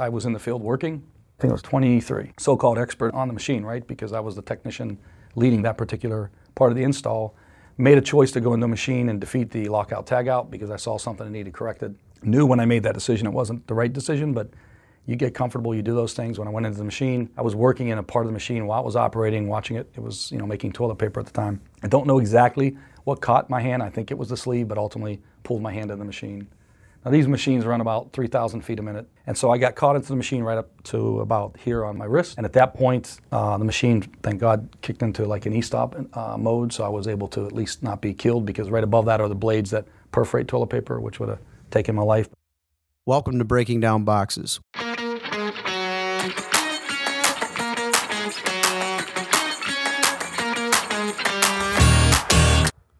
I was in the field working. I think I was 23. So called expert on the machine, right? Because I was the technician leading that particular part of the install. Made a choice to go into the machine and defeat the lockout tagout because I saw something that needed corrected. Knew when I made that decision it wasn't the right decision, but you get comfortable, you do those things. When I went into the machine, I was working in a part of the machine while it was operating, watching it. It was, you know, making toilet paper at the time. I don't know exactly what caught my hand. I think it was the sleeve, but ultimately pulled my hand in the machine. Now, these machines run about 3,000 feet a minute. And so I got caught into the machine right up to about here on my wrist. And at that point, uh, the machine, thank God, kicked into like an e-stop uh, mode. So I was able to at least not be killed because right above that are the blades that perforate toilet paper, which would have taken my life. Welcome to Breaking Down Boxes.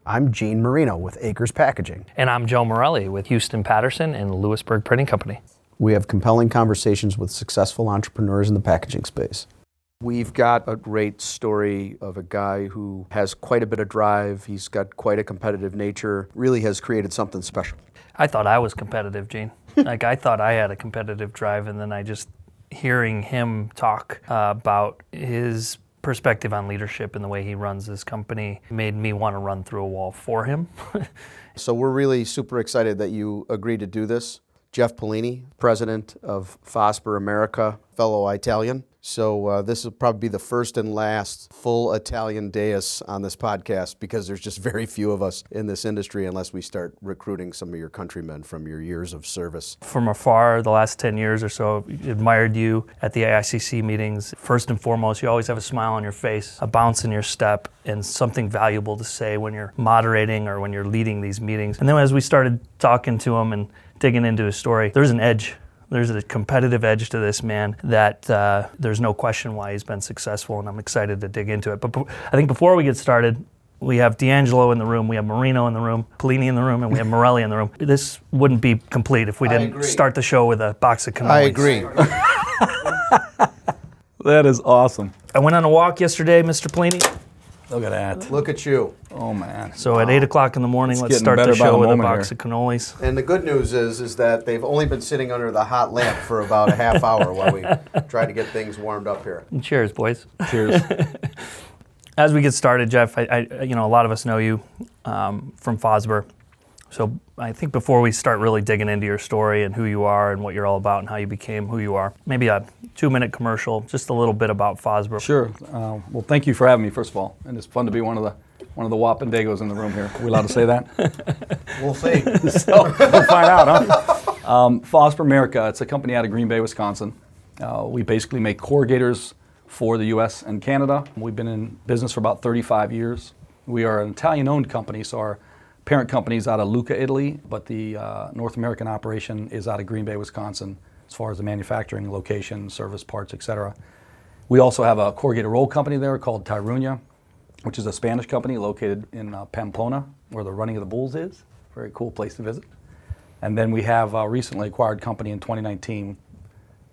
I'm Gene Marino with Acres Packaging. And I'm Joe Morelli with Huston Patterson and Lewisburg Printing Company. We have compelling conversations with successful entrepreneurs in the packaging space. We've got a great story of a guy who has quite a bit of drive. He's got quite a competitive nature, really has created something special. I thought I was competitive, Gene. like, I thought I had a competitive drive, and then I just hearing him talk uh, about his perspective on leadership and the way he runs his company made me want to run through a wall for him. so we're really super excited that you agreed to do this. Jeff Pallini, president of Fosber America, fellow Italian. So uh, this will probably be the first and last full Italian dais on this podcast because there's just very few of us in this industry unless we start recruiting some of your countrymen from your years of service. From afar, the last 10 years or so, admired you at the AICC meetings. First and foremost, you always have a smile on your face, a bounce in your step, and something valuable to say when you're moderating or when you're leading these meetings. And then as we started talking to him and digging into his story, there's an edge there's a competitive edge to this man that uh, there's no question why he's been successful, and I'm excited to dig into it. But I think before we get started, we have D'Angelo in the room, we have Marino in the room, Pallini in the room, and we have Morelli in the room. This wouldn't be complete if we didn't start the show with a box of cannolis. I agree. that is awesome. I went on a walk yesterday, Mr. Pallini. Look at that. Look at you. Oh man. So wow. at eight o'clock in the morning, it's let's start the show with a box here. of cannolis. And the good news is, is that they've only been sitting under the hot lamp for about a half hour while we try to get things warmed up here. And cheers, boys. Cheers. As we get started, Jeff, I, I, you know a lot of us know you um, from Fosber. So I think before we start really digging into your story and who you are and what you're all about and how you became who you are, maybe a two-minute commercial, just a little bit about Fosber. Sure. Uh, well, thank you for having me, first of all, and it's fun to be one of the one of the Wapendagos in the room here. Are we allowed to say that? we'll see. so we'll find out, huh? Um, Fosber America. It's a company out of Green Bay, Wisconsin. Uh, we basically make corrugators for the U.S. and Canada. We've been in business for about 35 years. We are an Italian-owned company, so our parent company is out of Lucca, Italy, but the uh, North American operation is out of Green Bay, Wisconsin, as far as the manufacturing location, service parts, etc. We also have a corrugated roll company there called Tiruña, which is a Spanish company located in uh, Pamplona, where the running of the bulls is. Very cool place to visit. And then we have a recently acquired company in 2019.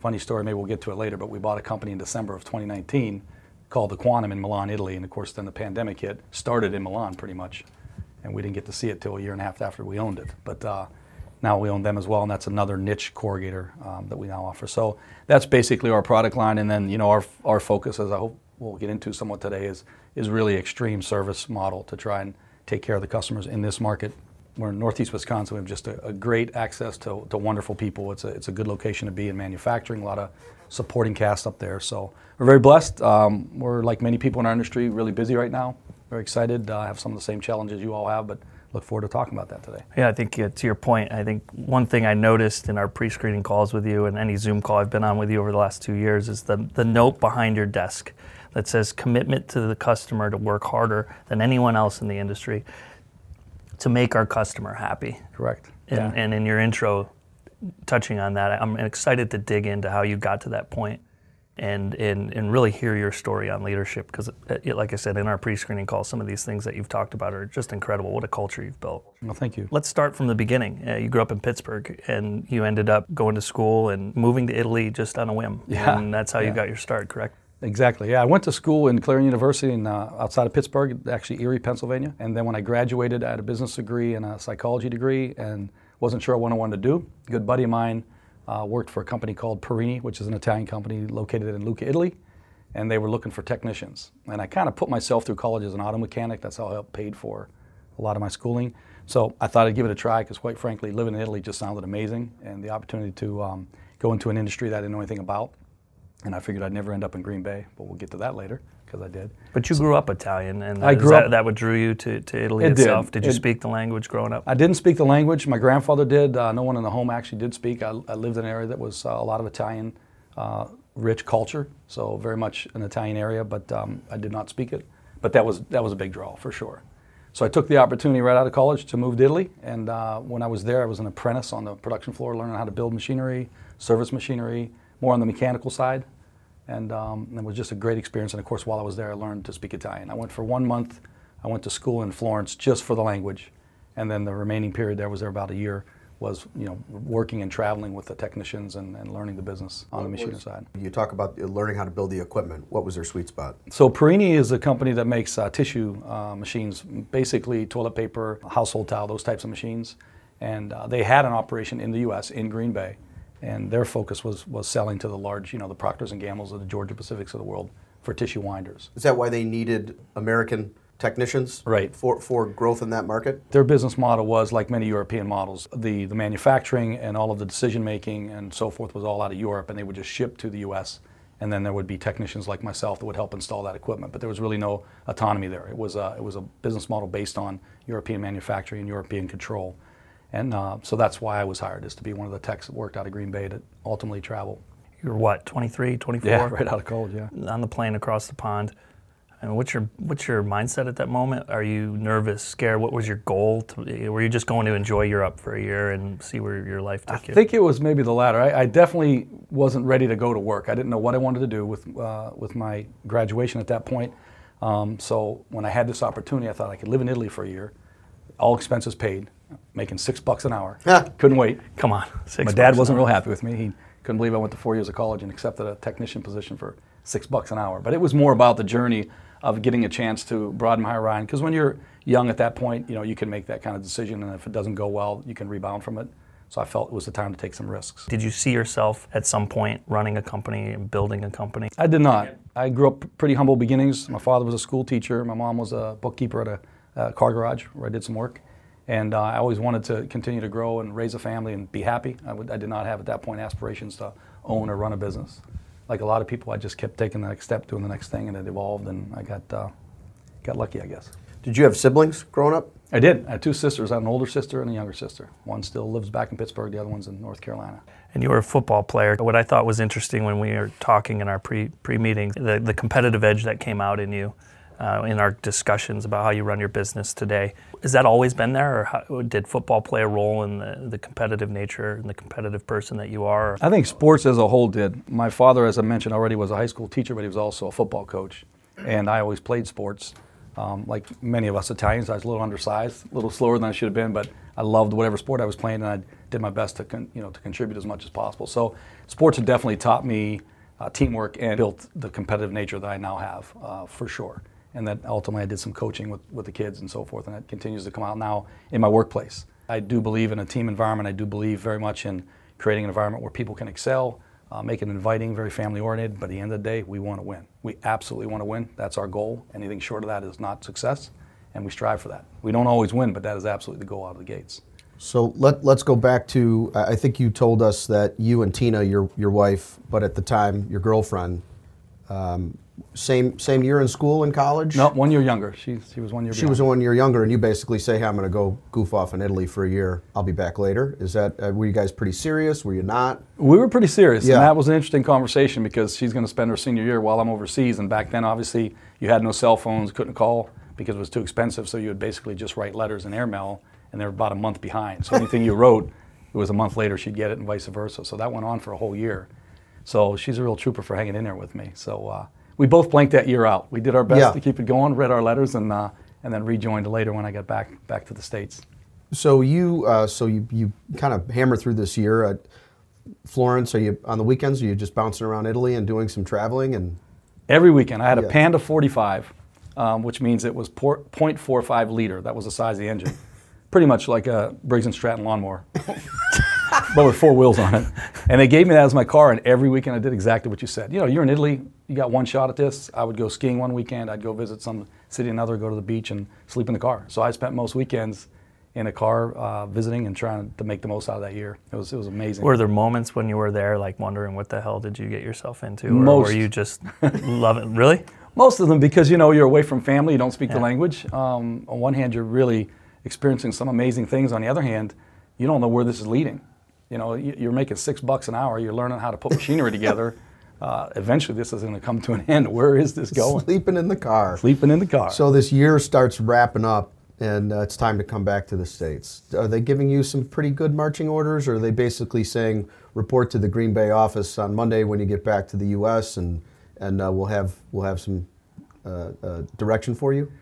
Funny story, maybe we'll get to it later, but we bought a company in December of 2019 called the Quantum in Milan, Italy. And of course, then the pandemic hit, started in Milan pretty much and we didn't get to see it till a year and a half after we owned it. But uh, now we own them as well, and that's another niche corrugator um, that we now offer. So that's basically our product line, and then you know our our focus, as I hope we'll get into somewhat today, is is really extreme service model to try and take care of the customers in this market. We're in Northeast Wisconsin. We have just a, a great access to, to wonderful people. It's a, it's a good location to be in manufacturing. A lot of supporting cast up there. So we're very blessed. Um, we're like many people in our industry, really busy right now very excited. I uh, have some of the same challenges you all have, but look forward to talking about that today. Yeah, I think uh, to your point, I think one thing I noticed in our pre-screening calls with you and any Zoom call I've been on with you over the last two years is the, the note behind your desk that says commitment to the customer to work harder than anyone else in the industry to make our customer happy. Correct. And, yeah. and in your intro, touching on that, I'm excited to dig into how you got to that point and, and, and really hear your story on leadership because, like I said in our pre screening call, some of these things that you've talked about are just incredible. What a culture you've built. Well, thank you. Let's start from the beginning. Uh, you grew up in Pittsburgh and you ended up going to school and moving to Italy just on a whim. Yeah. And that's how yeah. you got your start, correct? Exactly. Yeah, I went to school in Clarion University in, uh, outside of Pittsburgh, actually Erie, Pennsylvania. And then when I graduated, I had a business degree and a psychology degree and wasn't sure what I wanted to do. A good buddy of mine Uh, worked for a company called Perini, which is an Italian company located in Lucca, Italy, and they were looking for technicians. And I kind of put myself through college as an auto mechanic. That's how I paid for a lot of my schooling. So I thought I'd give it a try because, quite frankly, living in Italy just sounded amazing, and the opportunity to um, go into an industry that I didn't know anything about. And I figured I'd never end up in Green Bay, but we'll get to that later because I did. But you grew up Italian, and I grew that, up- that what drew you to, to Italy It did. itself? Did, you It- speak the language growing up? I didn't speak the language. My grandfather did. Uh, no one in the home actually did speak. I, I lived in an area that was uh, a lot of Italian, uh, rich culture, so very much an Italian area. But um, I did not speak it. But that was that was a big draw for sure. So I took the opportunity right out of college to move to Italy. And uh, when I was there, I was an apprentice on the production floor, learning how to build machinery, service machinery, more on the mechanical side. And um, it was just a great experience. And of course, while I was there, I learned to speak Italian. I went for one month. I went to school in Florence just for the language, and then the remaining period there was there about a year was you know working and traveling with the technicians and, and learning the business on the machinery side. You talk about learning how to build the equipment. What was their sweet spot? So Perini is a company that makes uh, tissue uh, machines, basically toilet paper, household towel, those types of machines. And uh, they had an operation in the U.S. in Green Bay, and their focus was was selling to the large, you know, the Procters and Gambles of the Georgia Pacifics of the world for tissue winders. Is that why they needed American technicians? Right. For, for growth in that market? Their business model was like many European models. The, the manufacturing and all of the decision making and so forth was all out of Europe, and they would just ship to the U.S. And then there would be technicians like myself that would help install that equipment. But there was really no autonomy there. It was a, it was a business model based on European manufacturing and European control. And uh, so that's why I was hired, is to be one of the techs that worked out of Green Bay to ultimately travel. You were what, 23, 24? Yeah, right out of college, yeah. On the plane across the pond. And what's your what's your mindset at that moment? Are you nervous, scared? What was your goal? To, were you just going to enjoy Europe for a year and see where your life I took you? I think it was maybe the latter. I, I definitely wasn't ready to go to work. I didn't know what I wanted to do with uh, with my graduation at that point. Um, so when I had this opportunity, I thought I could live in Italy for a year, all expenses paid, making six bucks an hour. Yeah. Couldn't wait. Come on, six my dad wasn't real happy with me. He couldn't believe I went to four years of college and accepted a technician position for six bucks an hour. But it was more about the journey of getting a chance to broaden my horizon. Because when you're young at that point, you know you can make that kind of decision, and if it doesn't go well, you can rebound from it. So I felt it was the time to take some risks. Did you see yourself at some point running a company and building a company? I did not. I grew up pretty humble beginnings. My father was a school teacher. My mom was a bookkeeper at a uh, car garage where I did some work. And uh, I always wanted to continue to grow and raise a family and be happy. I, would, I did not have at that point aspirations to own or run a business. Like a lot of people, I just kept taking the next step, doing the next thing, and it evolved. And I got uh, got lucky, I guess. Did you have siblings growing up? I did. I had two sisters. I had an older sister and a younger sister. One still lives back in Pittsburgh. The other one's in North Carolina. And you were a football player. What I thought was interesting when we were talking in our pre pre meetings, the, the competitive edge that came out in you uh, in our discussions about how you run your business today. Has that always been there, or how, did football play a role in the, the competitive nature and the competitive person that you are? I think sports as a whole did. My father, as I mentioned already, was a high school teacher, but he was also a football coach. And I always played sports. Um, like many of us Italians, I was a little undersized, a little slower than I should have been, but I loved whatever sport I was playing, and I did my best to, con- you know, to contribute as much as possible. So sports have definitely taught me uh, teamwork and built the competitive nature that I now have, uh, for sure. And that ultimately I did some coaching with, with the kids and so forth, and that continues to come out now in my workplace. I do believe in a team environment. I do believe very much in creating an environment where people can excel, uh, make it inviting, very family oriented. But at the end of the day, we want to win. We absolutely want to win. That's our goal. Anything short of that is not success, and we strive for that. We don't always win, but that is absolutely the goal out of the gates. So let, let's go back to I think you told us that you and Tina, your, your wife, but at the time your girlfriend, um, same, same year in school in college? No, one year younger. She, she was one year. She was one year younger, and you basically say, "Hey, I'm going to go goof off in Italy for a year. I'll be back later." Is that uh, were you guys pretty serious? Were you not? We were pretty serious, Yeah. and that was an interesting conversation because she's going to spend her senior year while I'm overseas. And back then, obviously, you had no cell phones, couldn't call because it was too expensive. So you would basically just write letters and airmail, and they're about a month behind. So anything you wrote, it was a month later she'd get it, and vice versa. So that went on for a whole year. So she's a real trooper for hanging in there with me. So uh, we both blanked that year out. We did our best Yeah. to keep it going, read our letters, and uh, and then rejoined later when I got back back to the states. So you, uh, so you, you kind of hammer through this year. At Florence, are you on the weekends? Are you just bouncing around Italy and doing some traveling? And Every weekend, I had a Yeah. Panda 45, um, which means it was por- 0.45 liter. That was the size of the engine. Pretty much like a Briggs and Stratton lawnmower. but with four wheels on it. And they gave me that as my car, and every weekend I did exactly what you said. You know, you're in Italy, you got one shot at this. I would go skiing one weekend, I'd go visit some city another, go to the beach, and sleep in the car. So I spent most weekends in a car uh, visiting and trying to make the most out of that year. It was, it was amazing. Were there moments when you were there, like wondering what the hell did you get yourself into, or Most. were you just loving? Really? Most of them, because you know you're away from family, you don't speak the language. Um, on one hand, you're really experiencing some amazing things. On the other hand, you don't know where this is leading. You know, you're making six bucks an hour. You're learning how to put machinery together. Uh, eventually, this is going to come to an end. Where is this going? Sleeping in the car. Sleeping in the car. So this year starts wrapping up, and uh, it's time to come back to the states. Are they giving you some pretty good marching orders, or are they basically saying report to the Green Bay office on Monday when you get back to the U.S. and and uh, we'll have we'll have some uh, uh, direction for you?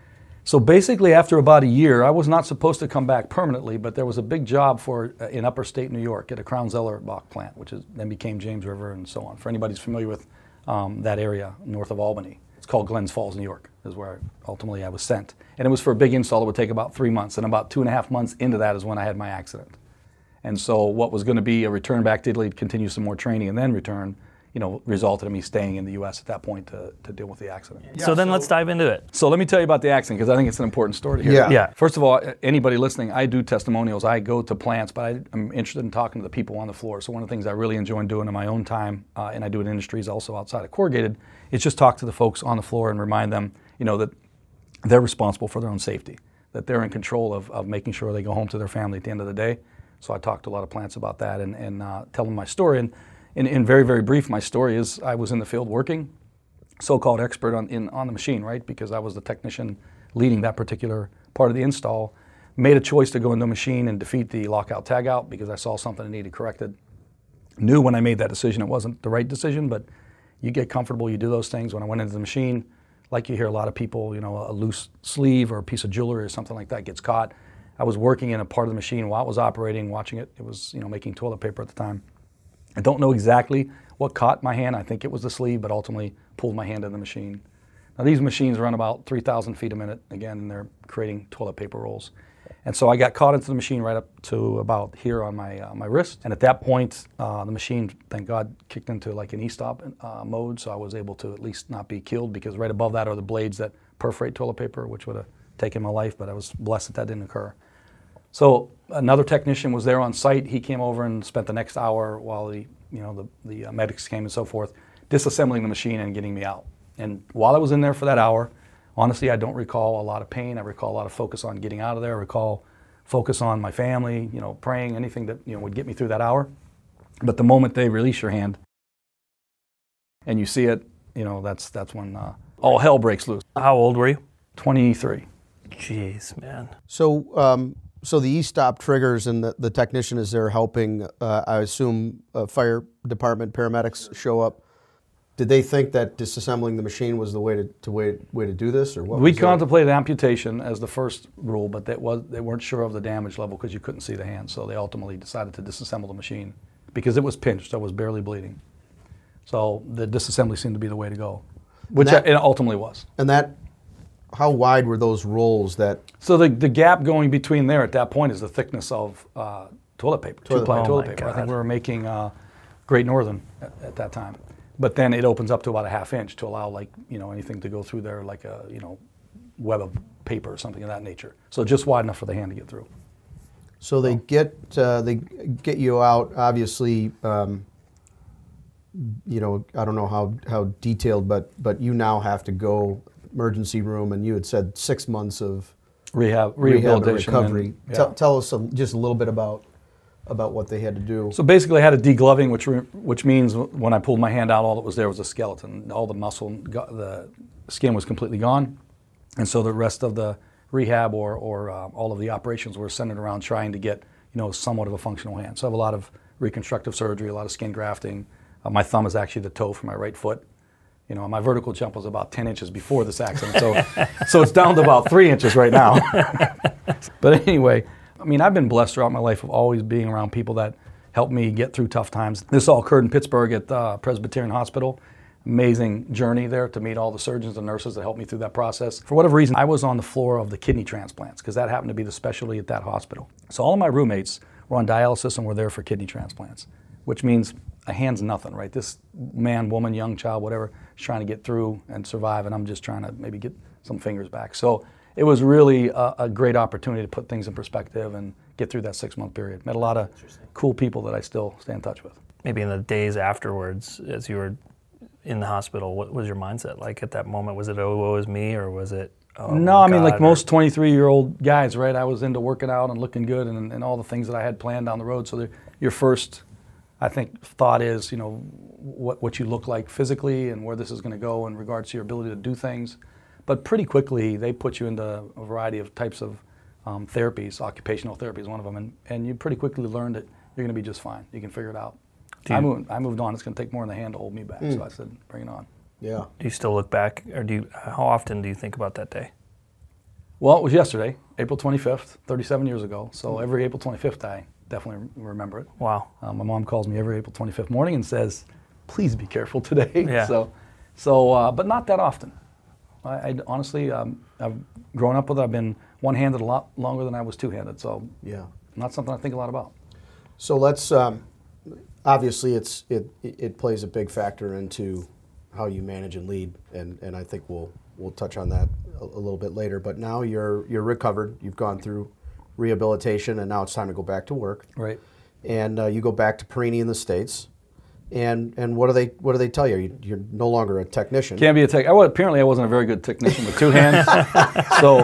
So basically, after about a year, I was not supposed to come back permanently, but there was a big job for uh, in upper state New York at a Crown Zellerbach plant, which is then became James River and so on. For anybody who's familiar with um, that area north of Albany, it's called Glens Falls, New York, is where ultimately I was sent, and it was for a big install that would take about three months. And about two and a half months into that is when I had my accident. And so what was going to be a return back to Italy, continue some more training, and then return, you know, resulted in me staying in the U.S. at that point to, to deal with the accident. so then let's dive into it. So let me tell you about the accident because I think it's an important story to hear. Yeah. Yeah. First of all, anybody listening, I do testimonials. I go to plants, but I, I'm interested in talking to the people on the floor. So one of the things I really enjoy doing in my own time, uh, and I do it in industries also outside of corrugated, is just talk to the folks on the floor and remind them, you know, that they're responsible for their own safety, that they're in control of, of making sure they go home to their family at the end of the day. So I talk to a lot of plants about that and, and uh, tell them my story. And in, in very, very brief, my story is I was in the field working, so-called expert on, in, on the machine, right? Because I was the technician leading that particular part of the install. Made a choice to go into a machine and defeat the lockout tagout because I saw something that needed corrected. Knew when I made that decision it wasn't the right decision, but you get comfortable, you do those things. When I went into the machine, like you hear a lot of people, you know, a loose sleeve or a piece of jewelry or something like that gets caught. I was working in a part of the machine while it was operating, watching it. It was, you know, making toilet paper at the time. I don't know exactly what caught my hand. I think it was the sleeve, but ultimately pulled my hand in the machine. Now these machines run about 3,000 feet a minute again, and they're creating toilet paper rolls. And so I got caught into the machine right up to about here on my uh, my wrist. And at that point, uh, the machine, thank God, kicked into like an e-stop uh, mode, so I was able to at least not be killed because right above that are the blades that perforate toilet paper, which would have taken my life. But I was blessed that that didn't occur. So another technician was there on site. He came over and spent the next hour while the you know the, the uh, medics came and so forth, disassembling the machine and getting me out. And while I was in there for that hour, honestly, I don't recall a lot of pain. I recall a lot of focus on getting out of there. I recall focus on my family, you know, praying, anything that you know would get me through that hour. But the moment they release your hand and you see it, you know, that's that's when uh, all hell breaks loose. How old were you? 23. Jeez, man. So, um, so the e-stop triggers and the, the technician is there helping. Uh, I assume uh, fire department paramedics show up. Did they think that disassembling the machine was the way to, to way, way to do this, or what? We contemplated amputation as the first rule, but that was they weren't sure of the damage level because you couldn't see the hand. So they ultimately decided to disassemble the machine because it was pinched. I was barely bleeding. So the disassembly seemed to be the way to go, which that- it ultimately was. And that, how wide were those rolls that? So the, the gap going between there at that point is the thickness of uh, toilet paper, Toilet- two-ply Oh toilet paper. I think we were making uh, Great Northern at, at that time, but then it opens up to about a half inch to allow like you know anything to go through there, like a you know web of paper or something of that nature. So just wide enough for the hand to get through. So they get uh, they get you out. Obviously, um, you know I don't know how, how detailed, but but you now have to go emergency room, and you had said six months of Rehab, rehab and rehabilitation, and- recovery. yeah. Tell, tell us a, just a little bit about about what they had to do. So basically, I had a degloving, which re- which means when I pulled my hand out, all that was there was a skeleton. All the muscle, and got, the skin was completely gone, and so the rest of the rehab or or uh, all of the operations were centered around trying to get you know somewhat of a functional hand. So I have a lot of reconstructive surgery, a lot of skin grafting. Uh, my thumb is actually the toe for my right foot. You know, my vertical jump was about 10 inches before this accident, so so it's down to about three inches right now. But anyway, I mean, I've been blessed throughout my life of always being around people that helped me get through tough times. This all occurred in Pittsburgh at uh, Presbyterian Hospital. Amazing journey there to meet all the surgeons and nurses that helped me through that process. For whatever reason, I was on the floor of the kidney transplants because that happened to be the specialty at that hospital. So all of my roommates we're on dialysis and we're there for kidney transplants, which means a hand's nothing, right? This man, woman, young child, whatever, is trying to get through and survive, and I'm just trying to maybe get some fingers back. So it was really a, a great opportunity to put things in perspective and get through that six month period. Met a lot of cool people that I still stay in touch with. Maybe in the days afterwards, as you were in the hospital, what was your mindset like at that moment? Was it oh woe is me, or was it? Oh, no, I mean God, like or- most 23 year old guys, right? I was into working out and looking good and, and all the things that I had planned down the road. So your first, I think, thought is you know what what you look like physically and where this is going to go in regards to your ability to do things. But pretty quickly they put you into a variety of types of um, therapies. Occupational therapy is one of them, and, and you pretty quickly learn that you're going to be just fine. You can figure it out. Do I moved, I moved on. It's going to take more than the hand to hold me back. So I said, bring it on. Yeah. Do you still look back, or do you? How often do you think about that day? Well, it was yesterday, April 25th, 37 years ago. So every April 25th, I definitely remember it. Wow. Uh, my mom calls me every April 25th morning and says, "Please be careful today." Yeah. So, so, uh, but not that often. I, I honestly, um, I've grown up with it. I've been one-handed a lot longer than I was two-handed. So, Yeah. not something I think a lot about. So let's. Um, obviously, it's it it plays a big factor into how you manage and lead, and, and I think we'll we'll touch on that a, a little bit later. But now you're you're recovered. You've gone through rehabilitation, and now it's time to go back to work. Right. And uh, you go back to Perini in the states. And and what do they what do they tell you? you you're no longer a technician. Can't be a tech. I, was- apparently, I wasn't a very good technician with two hands. so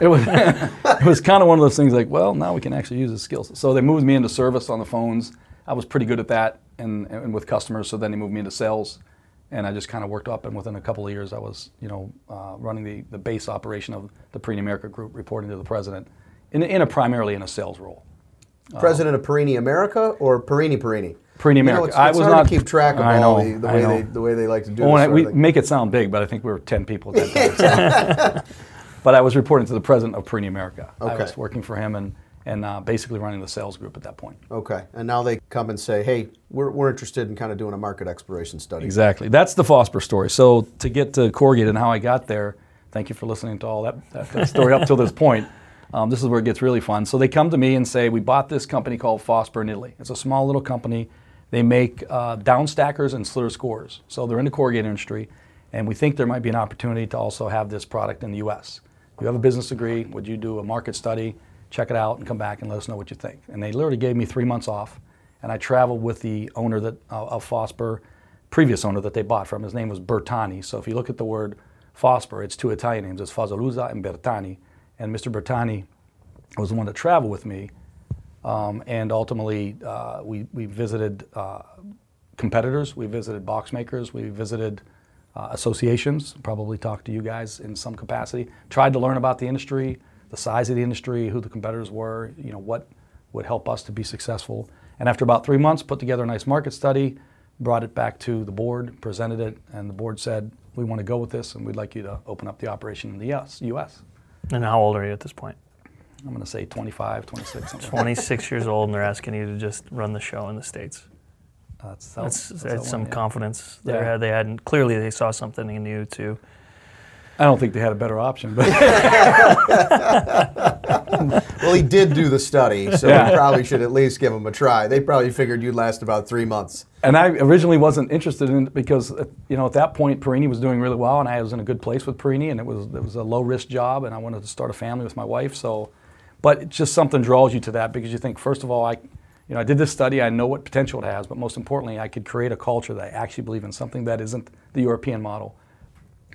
it was it was kind of one of those things like, well, now we can actually use the skills. So they moved me into service on the phones. I was pretty good at that and, and with customers. So then they moved me into sales, and I just kind of worked up. And within a couple of years, I was you know uh, running the, the base operation of the Perini America Group, reporting to the president, in, in a primarily in a sales role. President of Perini America or Perini Perini? Perini You know, America. it's, I was hard not- to keep track of I all know, the, the way they the way they like to do Well. I- we make it sound big, but I think we were 10 people at that time. but I was reporting to the president of Perini America. I was working for him and, and uh, basically running the sales group at that point. Okay, and now they come and say, "Hey, we're, we're interested in kind of doing a market exploration study." Exactly. That's the Fosber story. So to get to Corrugate and how I got there, thank you for listening to all that, that, that story up till this point. Um, this is where it gets really fun. So they come to me and say, we bought this company called Fosber in Italy. It's a small little company. They make uh, downstackers and slitter scores. So they're in the corrugated industry, and we think there might be an opportunity to also have this product in the U.S. You have a business degree. Would you do a market study, check it out, and come back and let us know what you think? And they literally gave me three months off, and I traveled with the owner that uh, of Fosber, previous owner that they bought from. His name was Bertani. So if you look at the word Fosber, it's two Italian names. It's Fasoluzza and Bertani. And Mr. Bertani was the one that traveled with me. Um, and ultimately, uh, we, we visited uh, competitors, we visited box makers, we visited uh, associations, probably talked to you guys in some capacity, tried to learn about the industry, the size of the industry, who the competitors were, you know, what would help us to be successful. And after about three months, put together a nice market study, brought it back to the board, presented it, and the board said, we want to go with this and we'd like you to open up the operation in the US. US. And how old are you at this point? I'm going to say 25, 26, something. 26 years old, and they're asking you to just run the show in the states. That's, That's, that's that's some one- yeah. confidence there. Yeah. They hadn't clearly they saw something in you too. I don't think they had a better option, but Well, he did do the study, so Yeah. we probably should at least give him a try. They probably figured you'd last about three months. and I originally wasn't interested in it because uh, you know at that point Perini was doing really well, and I was in a good place with Perini, and it was it was a low risk job, and I wanted to start a family with my wife. So, but it's just something draws you to that because you think first of all I. You know, I did this study. I know what potential it has, but most importantly, I could create a culture that I actually believe in, something that isn't the European model,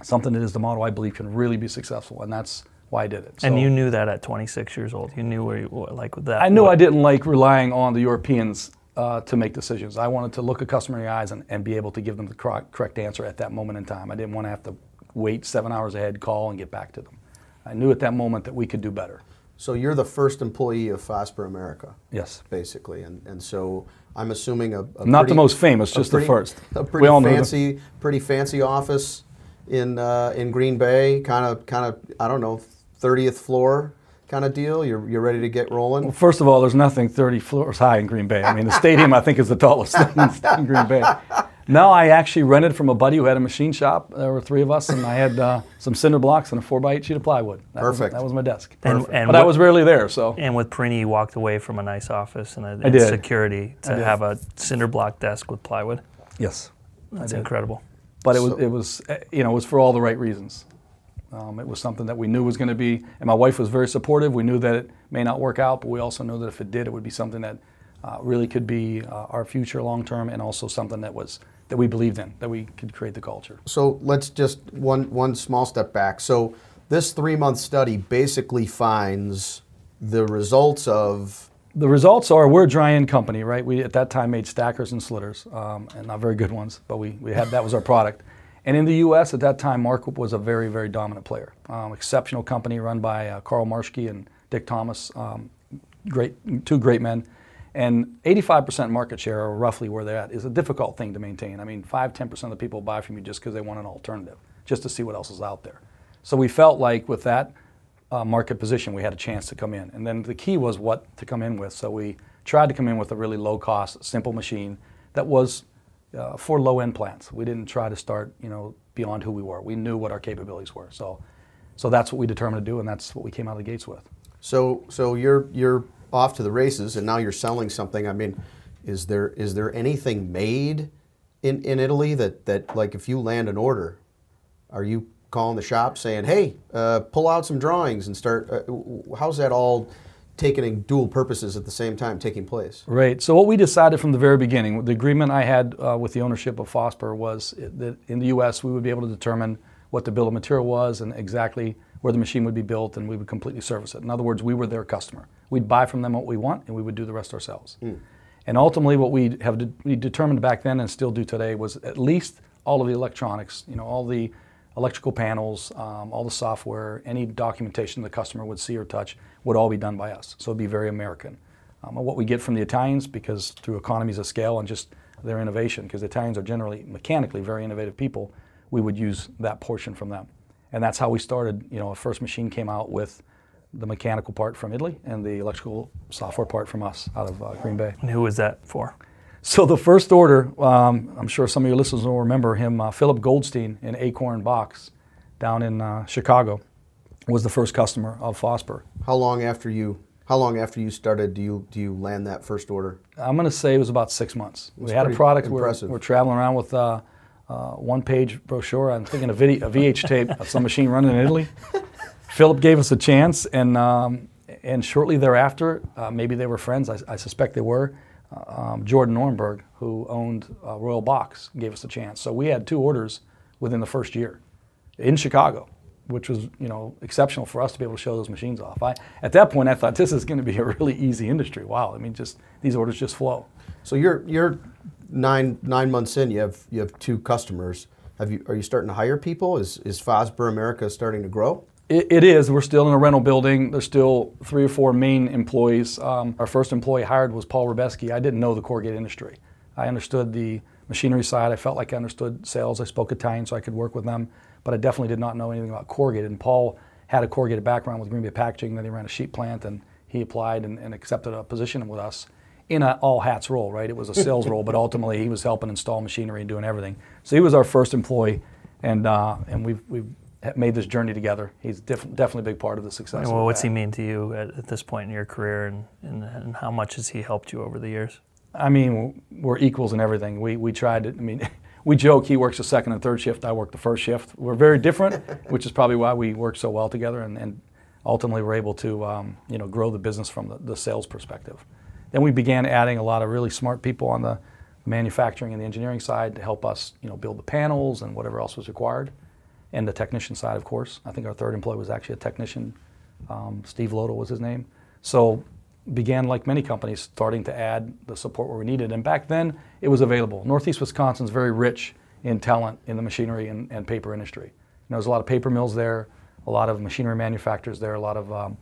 something that is the model I believe can really be successful, and that's why I did it. and you knew that at 26 years old. You knew where you what- like with that. I knew what- I didn't like relying on the Europeans uh, to make decisions. I wanted to look a customer in the eyes and, and be able to give them the correct, correct answer at that moment in time. I didn't want to have to wait seven hours ahead, call, and get back to them. I knew at that moment that we could do better. So you're the first employee of Fosber America, Yes. basically, and and so I'm assuming a, a Not pretty- the most famous, just pretty- the first. A We pretty all know the- fancy, pretty fancy office in uh, in Green Bay, kind of kind of I don't know, 30th floor kind of deal. You're you're ready to get rolling. Well, first of all, there's nothing 30 floors high in Green Bay. I mean, the stadium I think is the tallest thing in Green Bay. No, I actually rented from a buddy who had a machine shop. There were three of us, and I had uh, some cinder blocks and a four by eight sheet of plywood. That Perfect. Was, that was my desk. And- and but I was rarely there, so And with Perini, you walked away from a nice office and, a, and did. security to did. have a cinder block desk with plywood. yes, That's incredible. but it was So- it was uh, you know it was for all the right reasons. Um, it was something that we knew was going to be, and my wife was very supportive. We knew that it may not work out, but we also knew that if it did, it would be something that uh, really could be uh, our future long term, and also something that was that we believed in, that we could create the culture. So let's just one one small step back. So this three month study basically finds the results of The results are we're a dry end company, right? We at that time made stackers and slitters, um, and not very good ones, but we, we had that was our product. And in the U.S. at that time, Marquip was a very very dominant player, um, exceptional company run by uh, Carl Marschke and Dick Thomas, um, great two great men. And 85% market share, or roughly where they're at, is a difficult thing to maintain. I mean, 5 10% of the people buy from you just because they want an alternative, just to see what else is out there. So we felt like with that uh, market position, we had a chance to come in. And then the key was what to come in with. So we tried to come in with a really low cost, simple machine that was uh, for low end plants. We didn't try to start, you know, beyond who we were. We knew what our capabilities were. So, so that's what we determined to do, and that's what we came out of the gates with. so so you're you're off to the races and now you're selling something. I mean, is there is there anything made in, in Italy that, that like if you land an order, are you calling the shop saying, hey, uh, pull out some drawings and start? Uh, how's that all taken in dual purposes at the same time taking place? Right. So what we decided from the very beginning, the agreement I had uh, with the ownership of Fosber was that in the U.S. we would be able to determine what the bill of material was and exactly where the machine would be built, and we would completely service it. In other words, we were their customer. We'd buy from them what we want, and we would do the rest ourselves. And ultimately, what we have de- we determined back then and still do today was at least all of the electronics, you know, all the electrical panels, um, all the software, any documentation the customer would see or touch would all be done by us. So it'd be very American. Um, what we get from the Italians, because through economies of scale and just their innovation, because the Italians are generally mechanically very innovative people, we would use that portion from them. And that's how we started. You know, our first machine came out with the mechanical part from Italy and the electrical software part from us out of uh, Green Bay. And who was that for? So the first order, um, I'm sure some of your listeners will remember him, uh, Philip Goldstein in Acorn Box down in uh, Chicago was the first customer of Fosber. How long after you how long after you started do you do you land that first order? I'm going to say it was about six months. We had a product. We're, impressive. we're traveling around with uh, uh, one-page brochure. I'm thinking a, video, a VH tape of some machine running in Italy. Philip gave us a chance, and um, and shortly thereafter, uh, maybe they were friends. I, I suspect they were. Uh, um, Jordan Nornberg, who owned uh, Royal Box, gave us a chance. So we had two orders within the first year in Chicago, which was you know exceptional for us to be able to show those machines off. I, at that point, I thought this is going to be a really easy industry. Wow, I mean, just these orders just flow. So you're you're nine nine months in. You have you have two customers. Have you are you starting to hire people? Is is Fosber America starting to grow? It, it is. We're still in a rental building. There's still three or four main employees. Um, our first employee hired was Paul Rebeski. I didn't know the corrugate industry. I understood the machinery side. I felt like I understood sales. I spoke Italian, so I could work with them. But I definitely did not know anything about corrugated. And Paul had a corrugated background with Green Bay Packaging. Then he ran a sheet plant, and he applied and, and accepted a position with us in an all hats role. Right? It was a sales role, but ultimately he was helping install machinery and doing everything. So he was our first employee, and uh, and we've we've made this journey together. He's def- definitely a big part of the success. well, what's he mean to you at, at this point in your career, and, and, and how much has he helped you over the years? I mean, we're equals in everything. We we tried to. I mean, we joke he works the second and third shift. I work the first shift. We're very different, which is probably why we work so well together, and, and ultimately we're able to um, you know grow the business from the, the sales perspective. Then we began adding a lot of really smart people on the manufacturing and the engineering side to help us you know build the panels and whatever else was required, and the technician side, of course. I think our third employee was actually a technician. Um, Steve Lodel was his name. So began like many companies starting to add the support where we needed. And back then it was available. Northeast Wisconsin's very rich in talent in the machinery and, and paper industry. You know, there's a lot of paper mills there, a lot of machinery manufacturers there, a lot of um,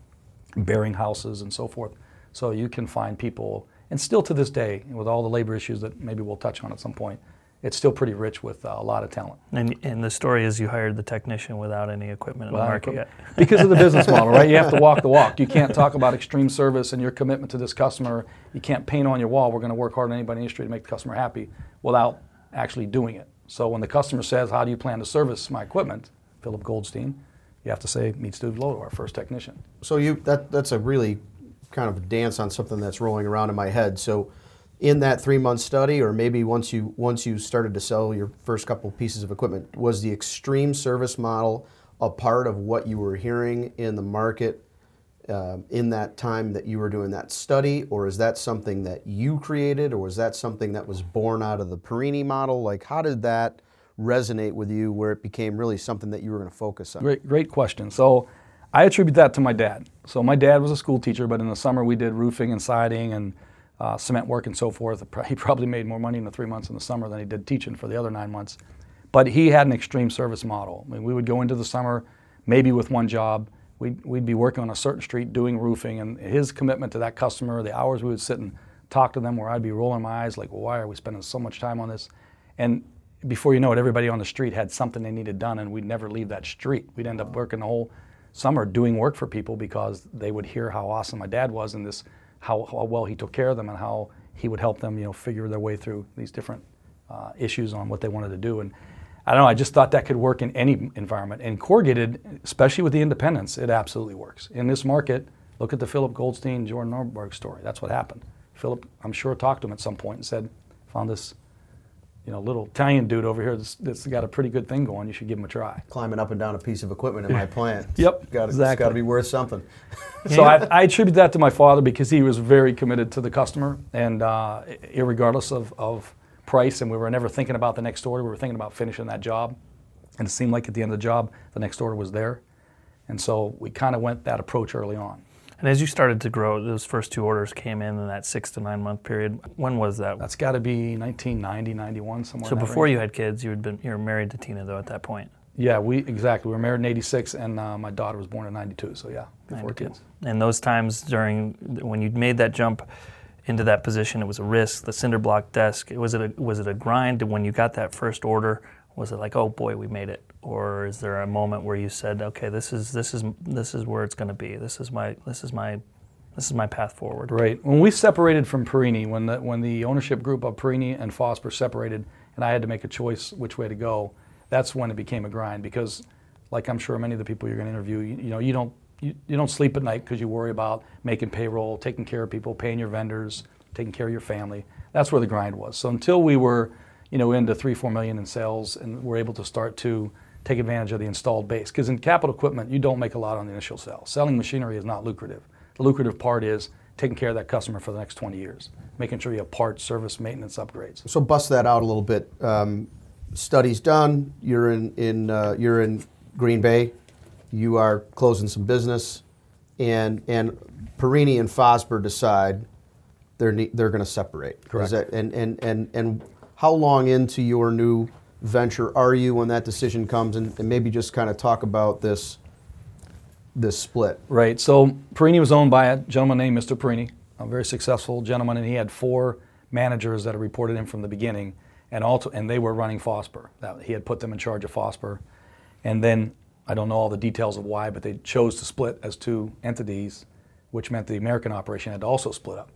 bearing houses and so forth. So you can find people, and still to this day, with all the labor issues that maybe we'll touch on at some point, it's still pretty rich with uh, a lot of talent. And, and the story is you hired the technician without any equipment in the market yet. because of the business model, right? You have to walk the walk. You can't talk about extreme service and your commitment to this customer. You can't paint on your wall. We're going to work hard on anybody in the industry to make the customer happy without actually doing it. So when the customer says, How do you plan to service my equipment? Philip Goldstein, you have to say, Meet Stu Vloto, our first technician. So you that that's a really kind of dance on something that's rolling around in my head. So in that three month study, or maybe once you once you started to sell your first couple pieces of equipment, was the extreme service model a part of what you were hearing in the market uh, in that time that you were doing that study, or is that something that you created, or was that something that was born out of the Perini model? Like, how did that resonate with you, where it became really something that you were going to focus on? Great, great question. So I attribute that to my dad. So my dad was a school teacher, but in the summer we did roofing and siding and uh, cement work and so forth. He probably made more money in the three months in the summer than he did teaching for the other nine months. But he had an extreme service model. I mean, we would go into the summer maybe with one job. We'd, we'd be working on a certain street doing roofing, and his commitment to that customer, the hours we would sit and talk to them, where I'd be rolling my eyes like, why are we spending so much time on this? And before you know it, everybody on the street had something they needed done, and we'd never leave that street. We'd end up working the whole summer doing work for people because they would hear how awesome my dad was in this how, how well he took care of them and how he would help them, you know, figure their way through these different uh, issues on what they wanted to do. And I don't know, I just thought that could work in any environment. And corrugated, especially with the independents, it absolutely works. In this market, look at the Philip Goldstein, Jordan Norberg story. That's what happened. Philip, I'm sure, talked to him at some point and said, found this you know, little Italian dude over here that's, that's got a pretty good thing going. You should give him a try. Climbing up and down a piece of equipment in my plant. Yep, got exactly. It's got to be worth something. so I, I, attribute that to my father because he was very committed to the customer, and uh, regardless of, of price, and we were never thinking about the next order. We were thinking about finishing that job, and it seemed like at the end of the job, the next order was there, and so we kind of went that approach early on. And as you started to grow, those first two orders came in in that six to nine month period. When was that? That's got to be 1990, 91, somewhere. So before range. you had kids, you had been you were married to Tina though at that point. Yeah, we exactly. We were married in '86, and uh, my daughter was born in '92. So yeah, before 92. kids. And those times during when you made that jump into that position, it was a risk. The cinder block desk. Was it a was it a grind when you got that first order? Was it like, oh boy, we made it? or is there a moment where you said, okay, this is this is this is where it's going to be. This is my this is my this is my path forward. Right. When we separated from Perini, when the when the ownership group of Perini and Fosber separated, and I had to make a choice which way to go, that's when it became a grind because, like I'm sure many of the people you're going to interview, you, you know, you don't you, you don't sleep at night because you worry about making payroll, taking care of people, paying your vendors, taking care of your family. That's where the grind was. So until we were, you know, into three, four million in sales, and we're able to start to take advantage of the installed base. Because in capital equipment, you don't make a lot on the initial sale. Selling machinery is not lucrative. The lucrative part is taking care of that customer for the next 20 years, making sure you have parts, service, maintenance, upgrades. So bust that out a little bit. Um, studies done. You're in in uh, you're in Green Bay. You are closing some business, and and Perini and Fosber decide they're they're going to separate. Correct. That, and and and and how long into your new venture are you when that decision comes, and, and maybe just kind of talk about this this split. Right. So Perini was owned by a gentleman named Mr. Perini, a very successful gentleman, and he had four managers that reported in from the beginning, and also and they were running Fosber. That he had put them in charge of Fosber, and then I don't know all the details of why, but they chose to split as two entities, which meant the American operation had to also split up.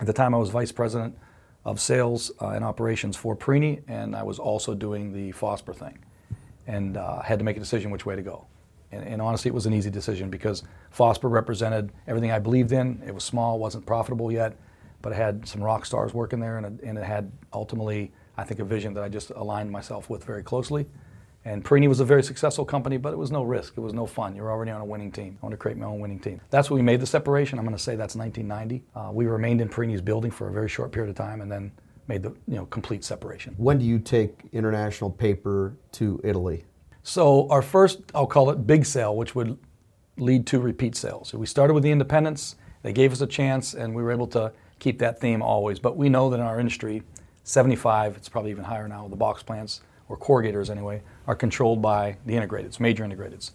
At the time, I was vice president of sales uh, and operations for Perini, and I was also doing the Fosber thing, and uh, had to make a decision which way to go. And, and, honestly, it was an easy decision because Fosber represented everything I believed in. It was small, wasn't profitable yet, but it had some rock stars working there, and it, and it had ultimately, I think, a vision that I just aligned myself with very closely. And Perini was a very successful company, but it was no risk. It was no fun. You're already on a winning team. I want to create my own winning team. That's when we made the separation. I'm going to say that's 1990. Uh, we remained in Perini's building for a very short period of time, and then made the you know complete separation. When do you take international paper to Italy? So our first, I'll call it big sale, which would lead to repeat sales. So we started with the independents. They gave us a chance, and we were able to keep that theme always. But we know that in our industry, 75, it's probably even higher now, the box plants or corrugators anyway, are controlled by the integrateds, major integrateds.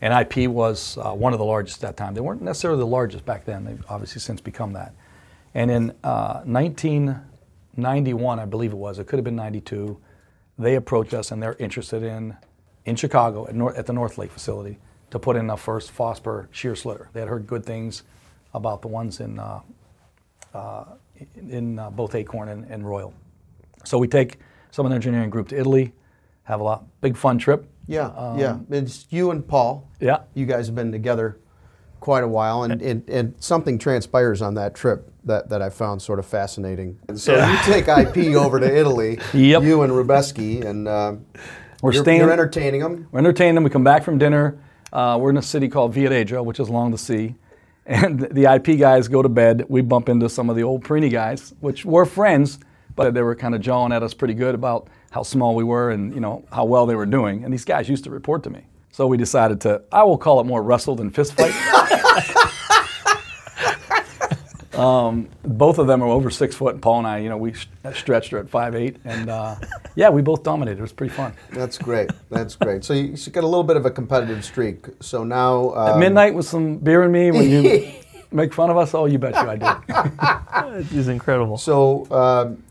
And IP was uh, one of the largest at that time. They weren't necessarily the largest back then. They've obviously since become that. And in uh, 1991, I believe it was, it could have been 92, they approached us and they're interested in, in Chicago at, at the North Lake facility to put in the first Fosber shear slitter. They had heard good things about the ones in, uh, uh in uh, both Acorn and, and Royal. So we take some of the engineering group to Italy. Have a lot big fun trip. Yeah, yeah. It's you and Paul. Yeah. You guys have been together quite a while, and, and, and something transpires on that trip that, that I found sort of fascinating. And so you take IP over to Italy, Yep. you and Rubeski, and uh, We're you're, staying- you're entertaining them. We entertain them. We come back from dinner. Uh, we're in a city called Viareggio, which is along the sea. And the IP guys go to bed. We bump into some of the old Perini guys, which were friends, but they were kind of jawing at us pretty good about how small we were and you know how well they were doing. And these guys used to report to me. So we decided to, I will call it more wrestle than fist fight. um, both of them are over six foot, and Paul and I, you know, we sh- stretched her at five eight, and uh, yeah, we both dominated. It was pretty fun. That's great. That's great. So you, you got a little bit of a competitive streak. So now um, At midnight with some beer and me when you make fun of us? Oh, you bet you I did. It's incredible. So, um,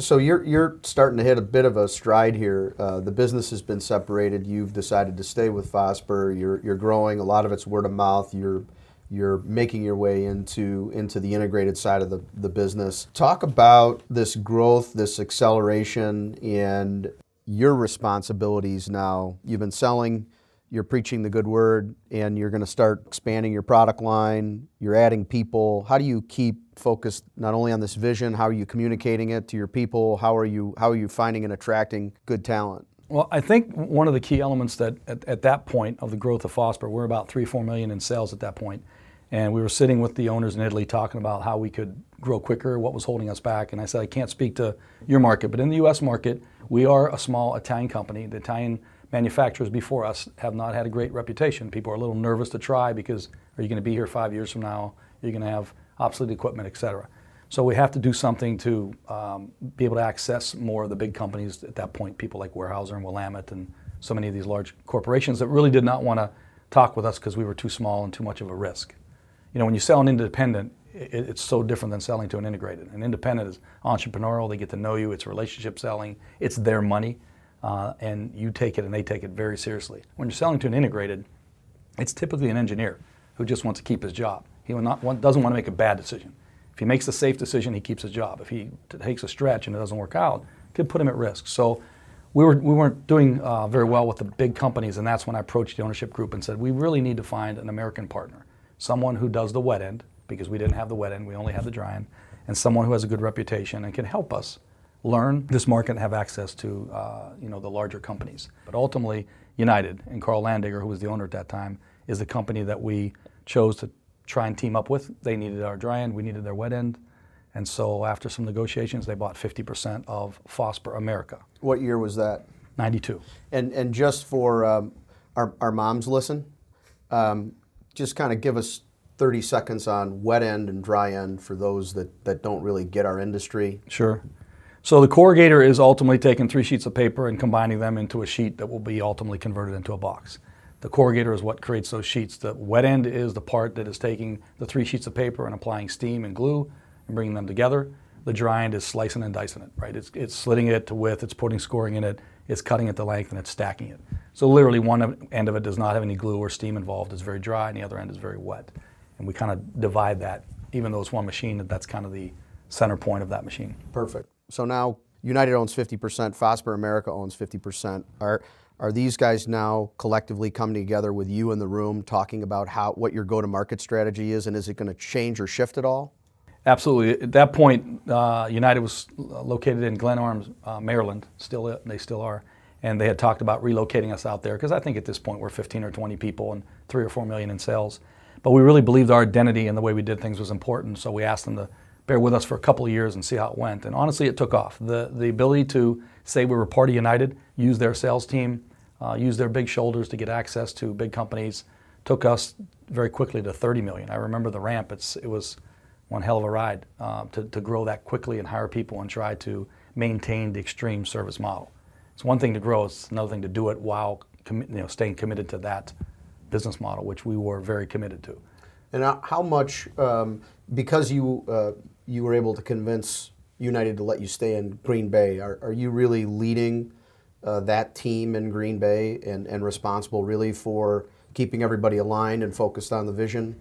so you're you're starting to hit a bit of a stride here. Uh, the business has been separated. You've decided to stay with Fosber. You're you're growing. A lot of it's word of mouth. You're you're making your way into into the integrated side of the, the business. Talk about this growth, this acceleration, and your responsibilities now. You've been selling you're preaching the good word and you're going to start expanding your product line you're adding people how do you keep focused not only on this vision how are you communicating it to your people how are you how are you finding and attracting good talent Well, I think one of the key elements that at, at that point of the growth of Fosber, we're about three, four million in sales at that point, and we were sitting with the owners in Italy talking about how we could grow quicker, what was holding us back. And I said, I can't speak to your market, but in the U.S. market, we are a small Italian company. The Italian manufacturers before us have not had a great reputation. People are a little nervous to try because are you going to be here five years from now? You're going to have obsolete equipment, et cetera. So we have to do something to um, be able to access more of the big companies at that point, people like Weyerhaeuser and Willamette and so many of these large corporations that really did not want to talk with us because we were too small and too much of a risk. You know, when you sell an independent, it, it's so different than selling to an integrated. An independent is entrepreneurial, they get to know you, it's relationship selling, it's their money, uh, and you take it and they take it very seriously. When you're selling to an integrated, it's typically an engineer who just wants to keep his job. He not, doesn't want to make a bad decision. If he makes a safe decision, he keeps his job. If he takes a stretch and it doesn't work out, it could put him at risk. So we, were, we weren't doing uh, very well with the big companies, and that's when I approached the ownership group and said, we really need to find an American partner, someone who does the wet end, because we didn't have the wet end, we only had the dry end, and someone who has a good reputation and can help us learn this market and have access to uh, you know the larger companies. But ultimately, United and Carl Landegger, who was the owner at that time, is the company that we chose to try and team up with. They needed our dry end, we needed their wet end, and so after some negotiations, they bought 50% of Fosber America, what year was that 92. and and just for um, our, our moms listen um, just kind of give us 30 seconds on wet end and dry end for those that, that don't really get our industry Sure. So the corrugator is ultimately taking three sheets of paper and combining them into a sheet that will be ultimately converted into a box. The corrugator is what creates those sheets. The wet end is the part that is taking the three sheets of paper and applying steam and glue and bringing them together. The dry end is slicing and dicing it, right? It's, it's slitting it to width, it's putting scoring in it, it's cutting it to length, and it's stacking it. So literally one end of it does not have any glue or steam involved. It's very dry, and the other end is very wet. And we kind of divide that, even though it's one machine, that's kind of the center point of that machine. Perfect. So now United owns 50%, Fosber America owns 50%. Are are these guys now collectively coming together with you in the room talking about how what your go-to-market strategy is and is it going to change or shift at all? Absolutely. At that point, uh, United was located in Glen Arms, uh, Maryland. Still, they still are, and they had talked about relocating us out there because I think at this point we're 15 or 20 people and three or four million in sales. But we really believed our identity and the way we did things was important, so we asked them to bear with us for a couple of years and see how it went. And honestly, it took off. The the ability to say we were party United, use their sales team, uh, use their big shoulders to get access to big companies, took us very quickly to 30 million. I remember the ramp. It's it was one hell of a ride uh, to, to grow that quickly and hire people and try to maintain the extreme service model. It's one thing to grow; it's another thing to do it while you know staying committed to that business model, which we were very committed to. And how- how much, um, because you uh, you were able to convince United to let you stay in Green Bay, are, are you really leading uh, that team in Green Bay and, and responsible really for keeping everybody aligned and focused on the vision?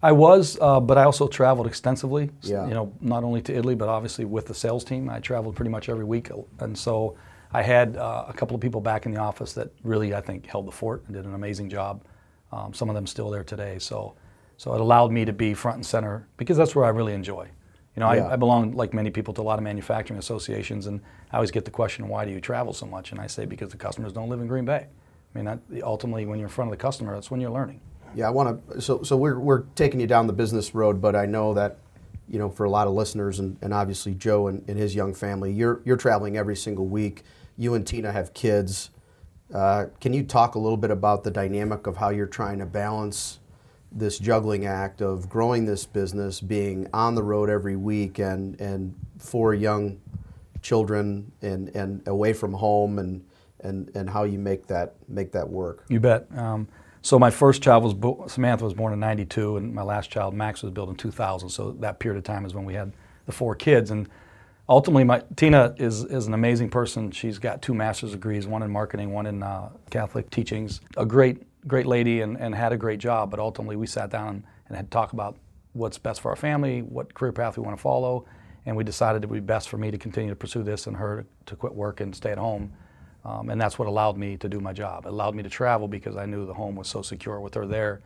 I was, uh, but I also traveled extensively. Yeah. You know, not only to Italy, but obviously with the sales team. I traveled pretty much every week, and so I had uh, a couple of people back in the office that really, I think, held the fort and did an amazing job. Um, some of them still there today. So, so it allowed me to be front and center because that's where I really enjoy. You know, Yeah. I, I belong, like many people, to a lot of manufacturing associations, and I always get the question, "Why do you travel so much?" And I say, because the customers don't live in Green Bay. I mean, that, ultimately, when you're in front of the customer, that's when you're learning. Yeah, I want to. So, so we're we're taking you down the business road, but I know that, you know, for a lot of listeners, and, and obviously Joe and, and his young family, you're you're traveling every single week. You and Tina have kids. Uh, can you talk a little bit about the dynamic of how you're trying to balance this juggling act of growing this business, being on the road every week, and and four young children, and and away from home, and and and how you make that make that work? You bet. Um, so my first child was bo- Samantha was born in '92, and my last child Max was built in 2000. So that period of time is when we had the four kids. And ultimately, my Tina is is an amazing person. She's got two master's degrees, one in marketing, one in uh, Catholic teachings. A great great lady, and, and had a great job. But ultimately, we sat down and had to talk about what's best for our family, what career path we want to follow, and we decided it would be best for me to continue to pursue this, and her to quit work and stay at home. Um, and that's what allowed me to do my job. It allowed me to travel because I knew the home was so secure with her there.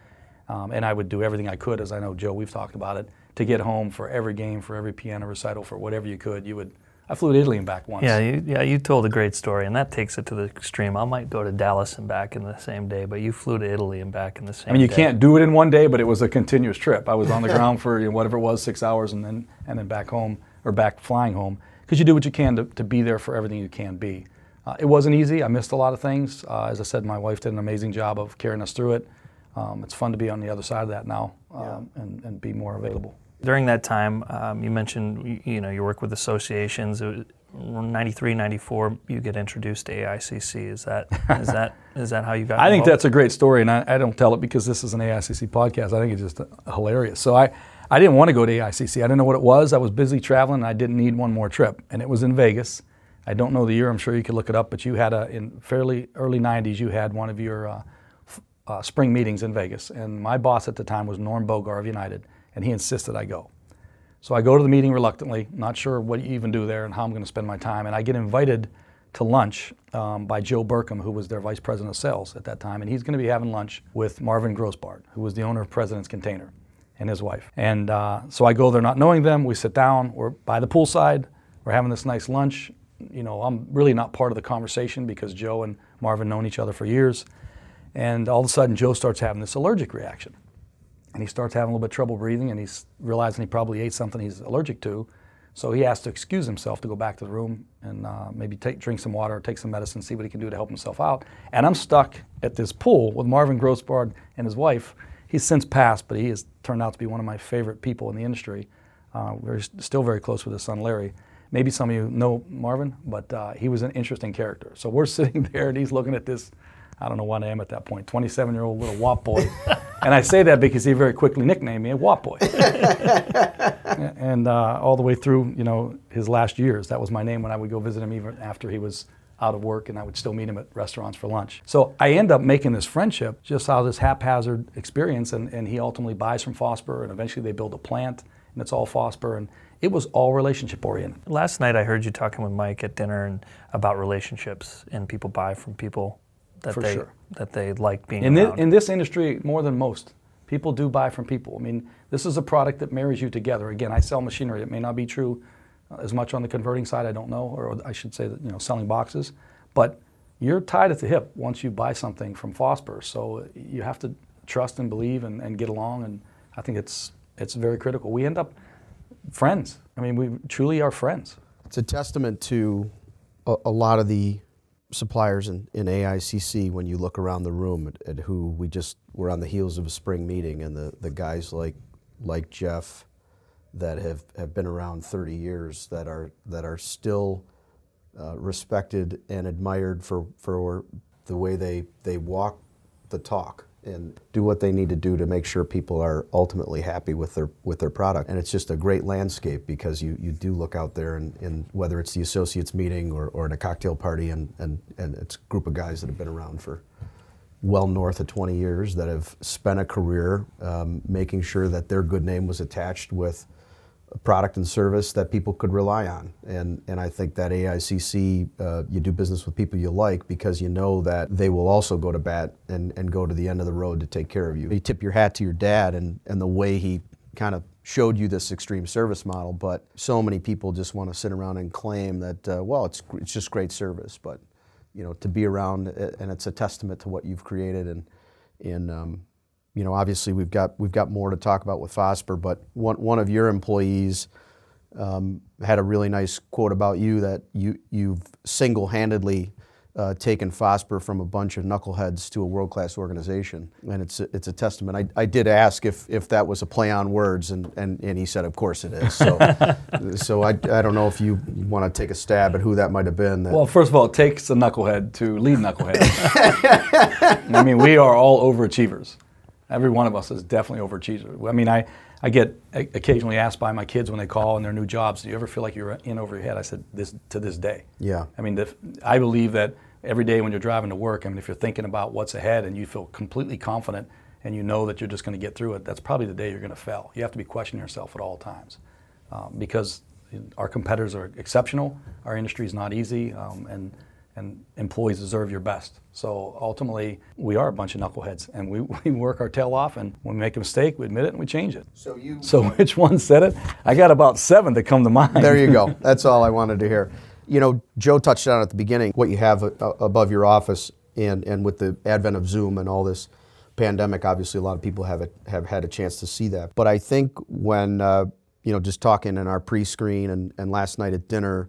Um, and I would do everything I could, as I know, Joe, we've talked about it, to get home for every game, for every piano recital, for whatever you could. You would. I flew to Italy and back once. Yeah, you, yeah, you told a great story, and that takes it to the extreme. I might go to Dallas and back in the same day, but you flew to Italy and back in the same. Day. I mean, you day. can't do it in one day, but it was a continuous trip. I was on the ground for you know, whatever it was, six hours, and then and then back home or back flying home because you do what you can to, to be there for everything you can be. Uh, it wasn't easy. I missed a lot of things. Uh, as I said, my wife did an amazing job of carrying us through it. Um, it's fun to be on the other side of that now um, and, and be more available. During that time, um, you mentioned you, you know you work with associations. It was 93, 94, you get introduced to AICC. Is that is that is that how you got? I think that's a great story, and I, I don't tell it because this is an AICC podcast. I think it's just uh, hilarious. So I, I didn't want to go to AICC. I didn't know what it was. I was busy traveling, and I didn't need one more trip, and it was in Vegas. I don't know the year. I'm sure you could look it up, but you had a in fairly early '90s. You had one of your uh, uh, spring meetings in Vegas, and my boss at the time was Norm Bogar of United, and he insisted I go. So I go to the meeting reluctantly, not sure what you even do there and how I'm going to spend my time. And I get invited to lunch um, by Joe Burkham, who was their vice president of sales at that time. And he's going to be having lunch with Marvin Grossbard, who was the owner of President's Container, and his wife. And uh, so I go there not knowing them. We sit down, we're by the poolside, we're having this nice lunch. You know, I'm really not part of the conversation because Joe and Marvin known each other for years. And all of a sudden, Joe starts having this allergic reaction and he starts having a little bit of trouble breathing and he's realizing he probably ate something he's allergic to. So he has to excuse himself to go back to the room and uh, maybe take, drink some water or take some medicine see what he can do to help himself out. And i'm stuck at this pool with marvin grossbard and his wife. He's since passed but he has turned out to be one of my favorite people in the industry. Uh, we're still very close with his son larry. Maybe some of you know marvin but uh, he was an interesting character. So we're sitting there and he's looking at this I don't know what I am at that point, 27 year old little wop boy. and I say that because he very quickly nicknamed me a wop boy. and uh, all the way through, you know, his last years, that was my name when I would go visit him even after he was out of work and I would still meet him at restaurants for lunch. So I end up making this friendship just out of this haphazard experience and, and he ultimately buys from Fosber and eventually they build a plant and it's all Fosber and it was all relationship oriented. Last night I heard you talking with Mike at dinner and about relationships and people buy from people that For they sure. that they like being In, thi- around. in this industry, more than most, people do buy from people. I mean, this is a product that marries you together. Again, I sell machinery. It may not be true uh, as much on the converting side. I don't know, or I should say that you know selling boxes, but you're tied at the hip once you buy something from Fosber. So you have to trust and believe and, and get along. And I think it's it's very critical. We end up friends. I mean, we truly are friends. It's a testament to a, a lot of the suppliers in, in AICC when you look around the room at, at who we just were on the heels of a spring meeting and the, the guys like like Jeff that have, have been around 30 years that are that are still uh, respected and admired for, for the way they, they walk the talk and do what they need to do to make sure people are ultimately happy with their with their product. And it's just a great landscape because you, you do look out there and, and whether it's the associates meeting or, or at a cocktail party and, and, and it's a group of guys that have been around for well north of 20 years that have spent a career um, making sure that their good name was attached with product and service that people could rely on. And, and I think that AICC, uh, you do business with people you like because you know that they will also go to bat and, and go to the end of the road to take care of you. You tip your hat to your dad and, and the way he kind of showed you this extreme service model, but so many people just want to sit around and claim that, uh, well, it's, it's just great service. But, you know, to be around, and it's a testament to what you've created. And, and um, you know, obviously we've got, we've got more to talk about with Fosber, but one, one of your employees um, had a really nice quote about you that you, you've single-handedly uh, taken Fosber from a bunch of knuckleheads to a world-class organization, and it's a, it's a testament. I, I did ask if, if that was a play on words, and, and, and he said, of course it is. So, so I, I don't know if you want to take a stab at who that might have been. That, Well, first of all, it takes a knucklehead to lead knuckleheads. I mean, we are all overachievers. Every one of us is definitely overachievers. I mean, I, I get occasionally asked by my kids when they call in their new jobs, "Do you ever feel like you're in over your head?" I said, "This to this day." Yeah. I mean, the, I believe that every day when you're driving to work, I mean, if you're thinking about what's ahead and you feel completely confident and you know that you're just going to get through it, that's probably the day you're going to fail. You have to be questioning yourself at all times um, because our competitors are exceptional. Our industry is not easy, um, and and employees deserve your best. So ultimately, we are a bunch of knuckleheads, and we, we work our tail off. And when we make a mistake, we admit it and we change it. So you- So which one said it? I got about seven that come to mind. There you go. That's all I wanted to hear. You know, Joe touched on at the beginning what you have uh, above your office, and, and with the advent of Zoom and all this pandemic, obviously a lot of people have it, have had a chance to see that. But I think when uh, you know, just talking in our pre-screen and, and last night at dinner,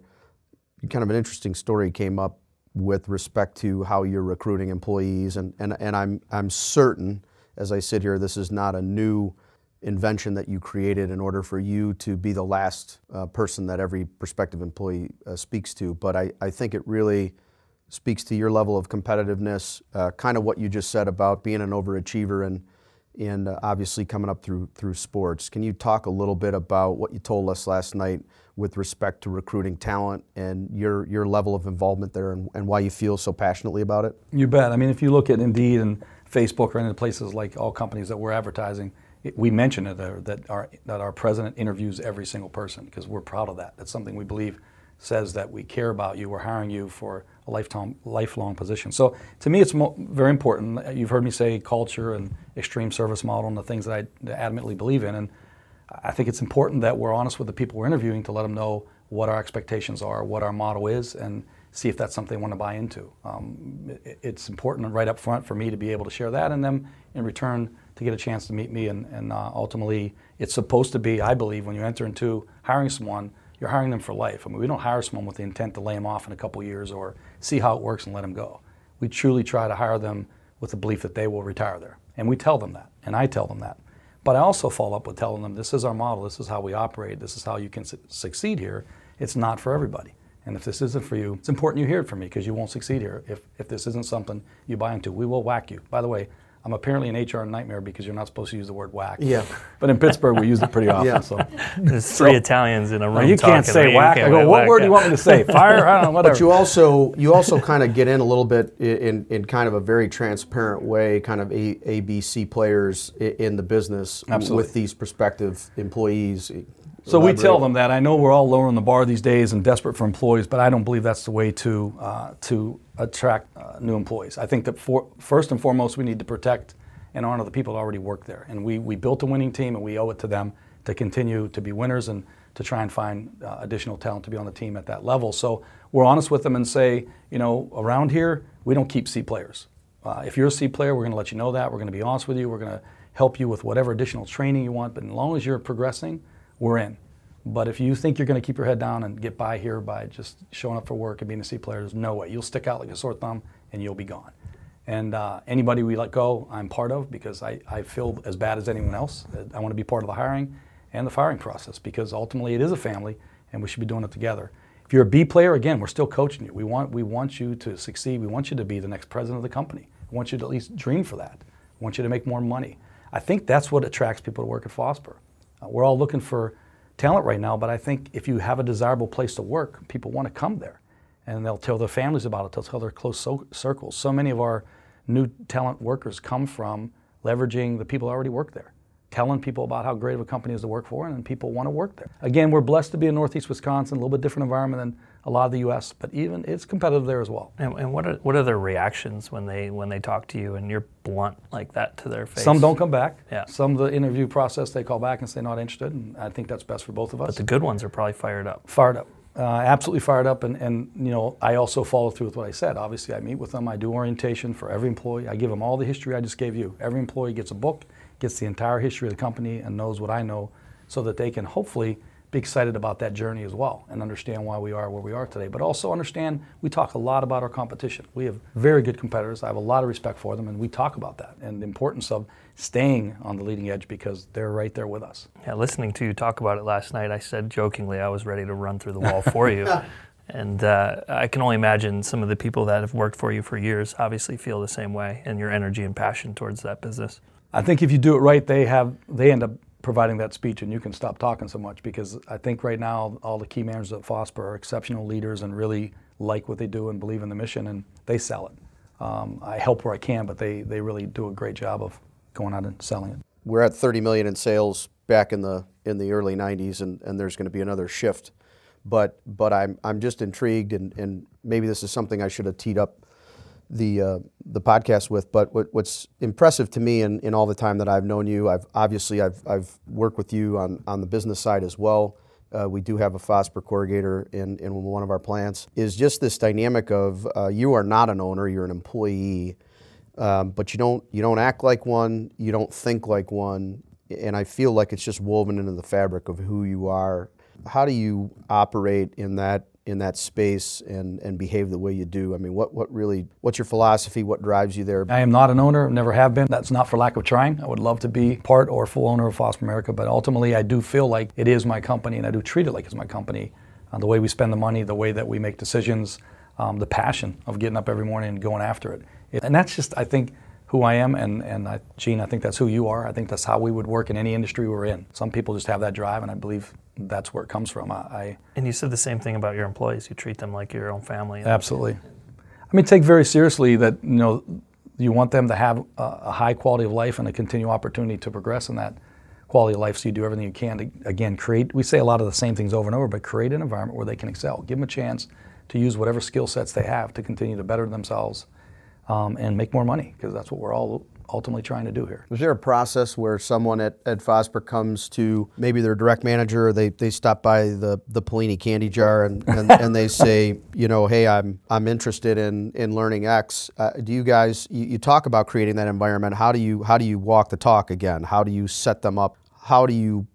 kind of an interesting story came up with respect to how you're recruiting employees, and, and, and I'm, I'm certain, as I sit here, this is not a new invention that you created in order for you to be the last uh, person that every prospective employee uh, speaks to. But I, I think it really speaks to your level of competitiveness, uh, kind of what you just said about being an overachiever and, and uh, obviously coming up through, through sports. Can you talk a little bit about what you told us last night with respect to recruiting talent and your, your level of involvement there and, and why you feel so passionately about it? You bet. I mean, if you look at Indeed and Facebook or any of the places like all companies that we're advertising, it, we mention it there that our that our president interviews every single person because we're proud of that. That's something we believe says that we care about you. We're hiring you for a lifetime lifelong position. So to me, it's mo- very important. You've heard me say culture and extreme service model and the things that I adamantly believe in, and I think it's important that we're honest with the people we're interviewing to let them know what our expectations are, what our model is, and see if that's something they want to buy into. Um, it, it's important right up front for me to be able to share that, and them in return to get a chance to meet me. And, and uh, ultimately, it's supposed to be, I believe, when you enter into hiring someone, you're hiring them for life. I mean, we don't hire someone with the intent to lay them off in a couple years or see how it works and let them go. We truly try to hire them with the belief that they will retire there, and we tell them that, and I tell them that. But I also follow up with telling them this is our model, this is how we operate, this is how you can su- succeed here. It's not for everybody. And if this isn't for you, it's important you hear it from me because you won't succeed here if, if this isn't something you buy into. We will whack you. By the way, I'm apparently an HR nightmare because you're not supposed to use the word whack. Yeah. But in Pittsburgh, we use it pretty often. Yeah. So There's three Italians in a room. You can't talking, say you whack. can't I go, what whack, word do you want me to say? Fire? I don't know, whatever. But you also you also kind of get in a little bit in, in kind of a very transparent way, kind of a, A B C players in the business Absolutely. with these prospective employees. So we tell them that. I know we're all lowering the bar these days and desperate for employees, but I don't believe that's the way to uh, to attract uh, new employees. I think that for, first and foremost, we need to protect and honor the people that already work there. And we, we built a winning team, and we owe it to them to continue to be winners and to try and find uh, additional talent to be on the team at that level. So we're honest with them and say, you know, around here, we don't keep C players. Uh, if you're a C player, we're going to let you know that. We're going to be honest with you. We're going to help you with whatever additional training you want. But as long as you're progressing, we're in. But if you think you're going to keep your head down and get by here by just showing up for work and being a C player, there's no way. You'll stick out like a sore thumb and you'll be gone. And uh, anybody we let go, I'm part of because I, I feel as bad as anyone else. I want to be part of the hiring and the firing process because ultimately it is a family and we should be doing it together. If you're a B player, again, we're still coaching you. We want, we want you to succeed. We want you to be the next president of the company. We want you to at least dream for that. We want you to make more money. I think that's what attracts people to work at Fosber. Uh, we're all looking for talent right now, but I think if you have a desirable place to work, people want to come there. And they'll tell their families about it, they'll tell their close so- circles. So many of our new talent workers come from leveraging the people already work there, telling people about how great of a company is to work for, and then people want to work there. Again, we're blessed to be in Northeast Wisconsin, a little bit different environment than a lot of the U.S., but even it's competitive there as well. And, and what are what are their reactions when they when they talk to you and you're blunt like that to their face? Some don't come back. Yeah. Some of the interview process they call back and say not interested, and I think that's best for both of us. But the good ones are probably fired up. fired up. Uh, absolutely fired up, and, and you know I also follow through with what I said. Obviously, I meet with them. I do orientation for every employee. I give them all the history I just gave you. Every employee gets a book, gets the entire history of the company, and knows what I know, so that they can hopefully be excited about that journey as well and understand why we are where we are today. But also understand we talk a lot about our competition. We have very good competitors. I have a lot of respect for them, and we talk about that and the importance of staying on the leading edge because they're right there with us. Yeah, listening to you talk about it last night, I said jokingly I was ready to run through the wall for you. And uh, I can only imagine some of the people that have worked for you for years obviously feel the same way and your energy and passion towards that business. I think if you do it right, they have they end up providing that speech, and you can stop talking so much because I think right now all the key managers at Fosber are exceptional leaders and really like what they do and believe in the mission, and they sell it. Um, I help where I can, but they they really do a great job of going out and selling it. We're at 30 million in sales back in the in the early 90s, and, and there's going to be another shift. But but I'm I'm just intrigued, and, and maybe this is something I should have teed up the uh, the podcast with. But what, what's impressive to me in, in all the time that I've known you, I've obviously I've I've worked with you on on the business side as well. Uh, we do have a Fosber corrugator in, in one of our plants. Is just this dynamic of uh, you are not an owner, you're an employee, um, but you don't you don't act like one, you don't think like one, and I feel like it's just woven into the fabric of who you are. How do you operate in that in that space and, and behave the way you do? I mean, what, what really, what's your philosophy? What drives you there? I am not an owner, never have been. That's not for lack of trying. I would love to be part or full owner of Fosber America, but ultimately I do feel like it is my company and I do treat it like it's my company. Uh, the way we spend the money, the way that we make decisions, um, the passion of getting up every morning and going after it. it. And that's just, I think, who I am, and, and I, Gene, I think that's who you are. I think that's how we would work in any industry we're in. Some people just have that drive, and I believe that's where it comes from. I, I And you said the same thing about your employees. You treat them like your own family. absolutely. I mean, take very seriously that you know you want them to have a, a high quality of life and a continual opportunity to progress in that quality of life. So you do everything you can to again create. We say a lot of the same things over and over, but create an environment where they can excel. Give them a chance to use whatever skill sets they have to continue to better themselves um, and make more money because that's what we're all ultimately trying to do here. Is there a process where someone at, at Fosber comes to maybe their direct manager, or they, they stop by the, the Pallini candy jar and, and, and they say, you know, hey, I'm, I'm interested in, in learning X. Uh, do you guys, you, you talk about creating that environment. How do, you, how do you walk the talk again? How do you set them up? How do you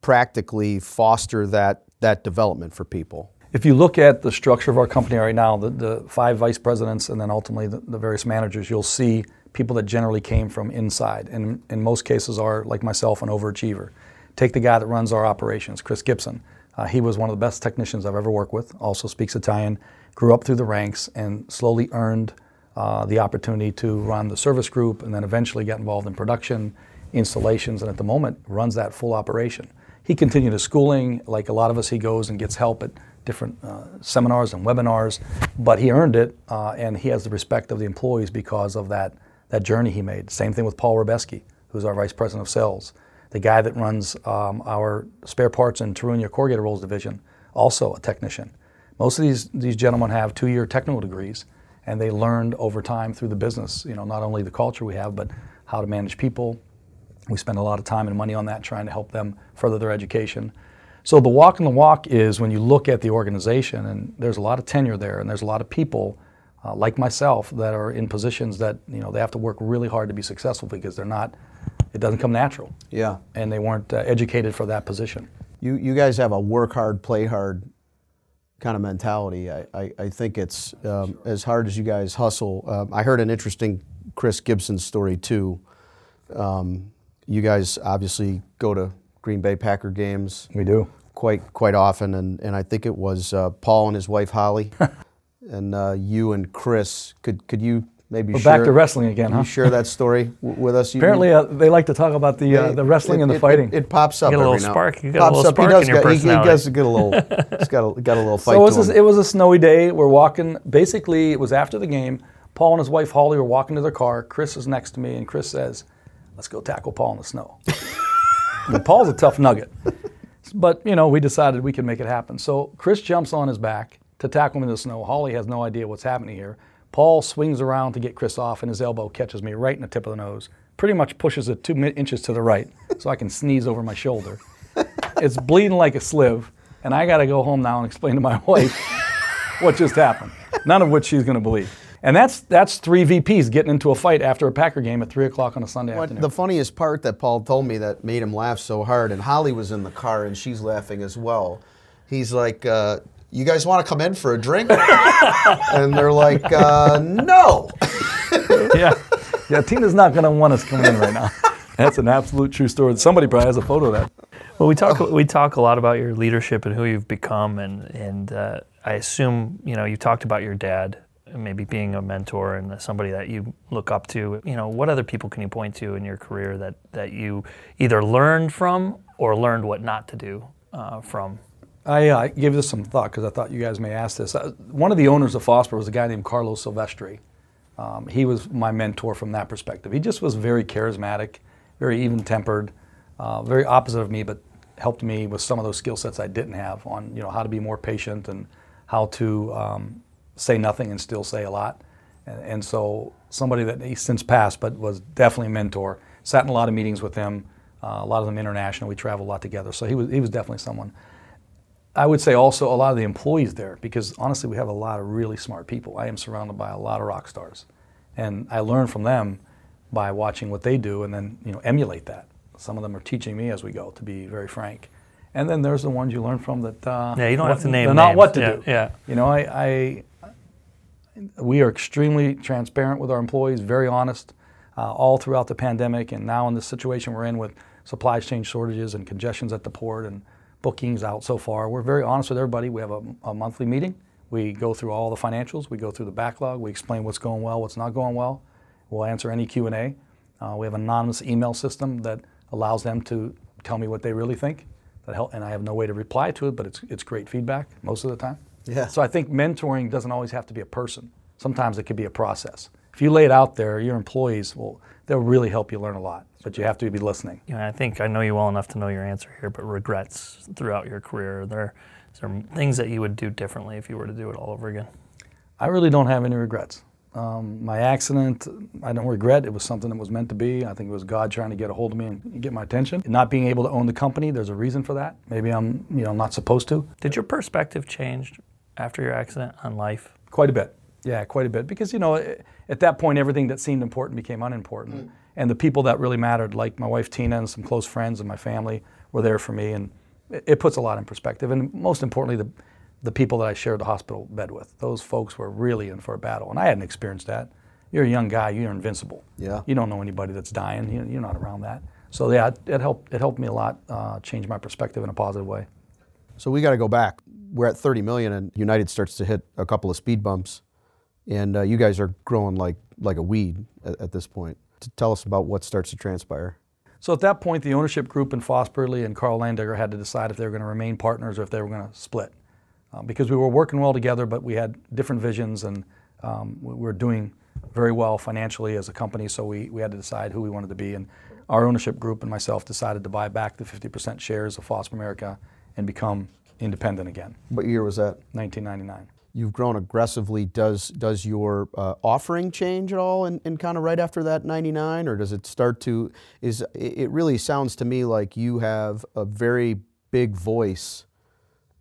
practically foster that, that development for people? If you look at the structure of our company right now, the, the five vice presidents and then ultimately the, the various managers, you'll see people that generally came from inside, and in most cases are like myself, an overachiever. Take the guy that runs our operations, Chris Gibson. Uh, he was one of the best technicians I've ever worked with. Also speaks Italian. Grew up through the ranks and slowly earned uh, the opportunity to run the service group, and then eventually got involved in production, installations, and at the moment runs that full operation. He continued his schooling. Like a lot of us, he goes and gets help at different uh, seminars and webinars, but he earned it, uh, and he has the respect of the employees because of that that journey he made. Same thing with Paul Robeski, who's our vice president of sales, the guy that runs um, our spare parts and Tiruña corrugator rolls division, also a technician. Most of these these gentlemen have two-year technical degrees, and they learned over time through the business. You know, not only the culture we have, but how to manage people. We spend a lot of time and money on that, trying to help them further their education. So the walk in the walk is when you look at the organization, and there's a lot of tenure there, and there's a lot of people uh, like myself that are in positions that you know they have to work really hard to be successful because they're not. It doesn't come natural, Yeah. and they weren't uh, educated for that position. You, you guys have a work hard, play hard kind of mentality. I, I, I think it's um, as hard as you guys hustle. Um, I heard an interesting Chris Gibson story too. Um, you guys obviously go to Green Bay Packer games We do. quite quite often, and, and I think it was uh, Paul and his wife Holly, and uh, you and Chris. Could could you maybe We're share, back to wrestling again, can huh? you share that story w- with us? You- Apparently, uh, they like to talk about the uh, the wrestling it- and the it- fighting. It, it pops up You got a little now- spark. You got a pops little up. He does in your get- he- He, does get a little. he's got a got a little fight so it to was, him. a, it was a snowy day. We're walking. Basically, it was after the game. Paul and his wife Holly were walking to their car. Chris is next to me, and Chris says, "Let's go tackle Paul in the snow." And Paul's a tough nugget, but you know we decided we could make it happen. So Chris jumps on his back to tackle him in the snow. Holly has no idea what's happening here. Paul swings around to get Chris off, and his elbow catches me right in the tip of the nose. Pretty much pushes it two inches to the right, so I can sneeze over my shoulder. it's bleeding like a sliv, and I got to go home now and explain to my wife what just happened. None of which she's going to believe. And that's that's three VPs getting into a fight after a Packer game at three o'clock on a Sunday What- afternoon. the funniest part that Paul told me that made him laugh so hard, and Holly was in the car and she's laughing as well. He's like, uh, "You guys want to come in for a drink?" and they're like, uh, "No." yeah, yeah. Tina's not going to want us coming in right now. That's an absolute true story. Somebody probably has a photo of that. Well, we talk we talk a lot about your leadership and who you've become, and and uh, I assume you know you talked about your dad maybe being a mentor and somebody that you look up to. You know, what other people can you point to in your career that that you either learned from or learned what not to do uh, from? I, uh, gave this some thought because I thought you guys may ask this. Uh, one of the owners of Fosber was a guy named Carlos Silvestri. Um, he was my mentor from that perspective. He just was very charismatic, very even-tempered, uh, very opposite of me, but helped me with some of those skill sets I didn't have on you know how to be more patient and how to um, say nothing and still say a lot. And, and so somebody that he's since passed, but was definitely a mentor. Sat in a lot of meetings with him. Uh, a lot of them international. We traveled a lot together. So he was he was definitely someone. I would say also a lot of the employees there, because honestly, we have a lot of really smart people. I am surrounded by a lot of rock stars, and I learn from them by watching what they do and then you know emulate that. Some of them are teaching me as we go, to be very frank. And then there's the ones you learn from that. Uh, Yeah, you don't have to name They're not what to Yeah, do. yeah. You know, I, I we are extremely transparent with our employees, very honest, uh, all throughout the pandemic, and now in the situation we're in with supply chain shortages and congestions at the port and bookings out so far. We're very honest with everybody. We have a, a monthly meeting. We go through all the financials. We go through the backlog. We explain what's going well, what's not going well. We'll answer any Q and A. Uh, we have an anonymous email system that allows them to tell me what they really think. That help, and I have no way to reply to it, but it's it's great feedback most of the time. Yeah. So I think mentoring doesn't always have to be a person. Sometimes it could be a process. If you lay it out there, your employees will they'll really help you learn a lot. But you have to be listening. You know, I think I know you well enough to know your answer here, but regrets throughout your career. There are there, is there things that you would do differently if you were to do it all over again? I really don't have any regrets. Um, my accident, I don't regret. It was something that was meant to be. I think it was God trying to get a hold of me and get my attention. Not being able to own the company, there's a reason for that. Maybe I'm, you know, not supposed to. Did your perspective change after your accident on life? Quite a bit. Yeah, quite a bit. Because, you know, at that point, everything that seemed important became unimportant. And the people that really mattered, like my wife Tina and some close friends and my family, were there for me. And it, it puts a lot in perspective. And most importantly, the, the people that I shared the hospital bed with. Those folks were really in for a battle. And I hadn't experienced that. You're a young guy, you're invincible. Yeah. You don't know anybody that's dying. You, you're not around that. So, yeah, it, it, helped, it helped me a lot uh, change my perspective in a positive way. So we got to go back. We're at 30 million, and United starts to hit a couple of speed bumps, and uh, you guys are growing like like a weed at, at this point. To tell us about what starts to transpire. So at that point, the ownership group and Fosber Italy and Carl Landegger had to decide if they were going to remain partners or if they were going to split. Uh, because we were working well together, but we had different visions and um, we were doing very well financially as a company, so we, we had to decide who we wanted to be. And our ownership group and myself decided to buy back the 50% shares of Fosber America and become independent again, What year was that? 1999. You've grown aggressively. Does does your uh, offering change at all in, in kind of right after that 99, or does it start to? Is it really sounds to me like you have a very big voice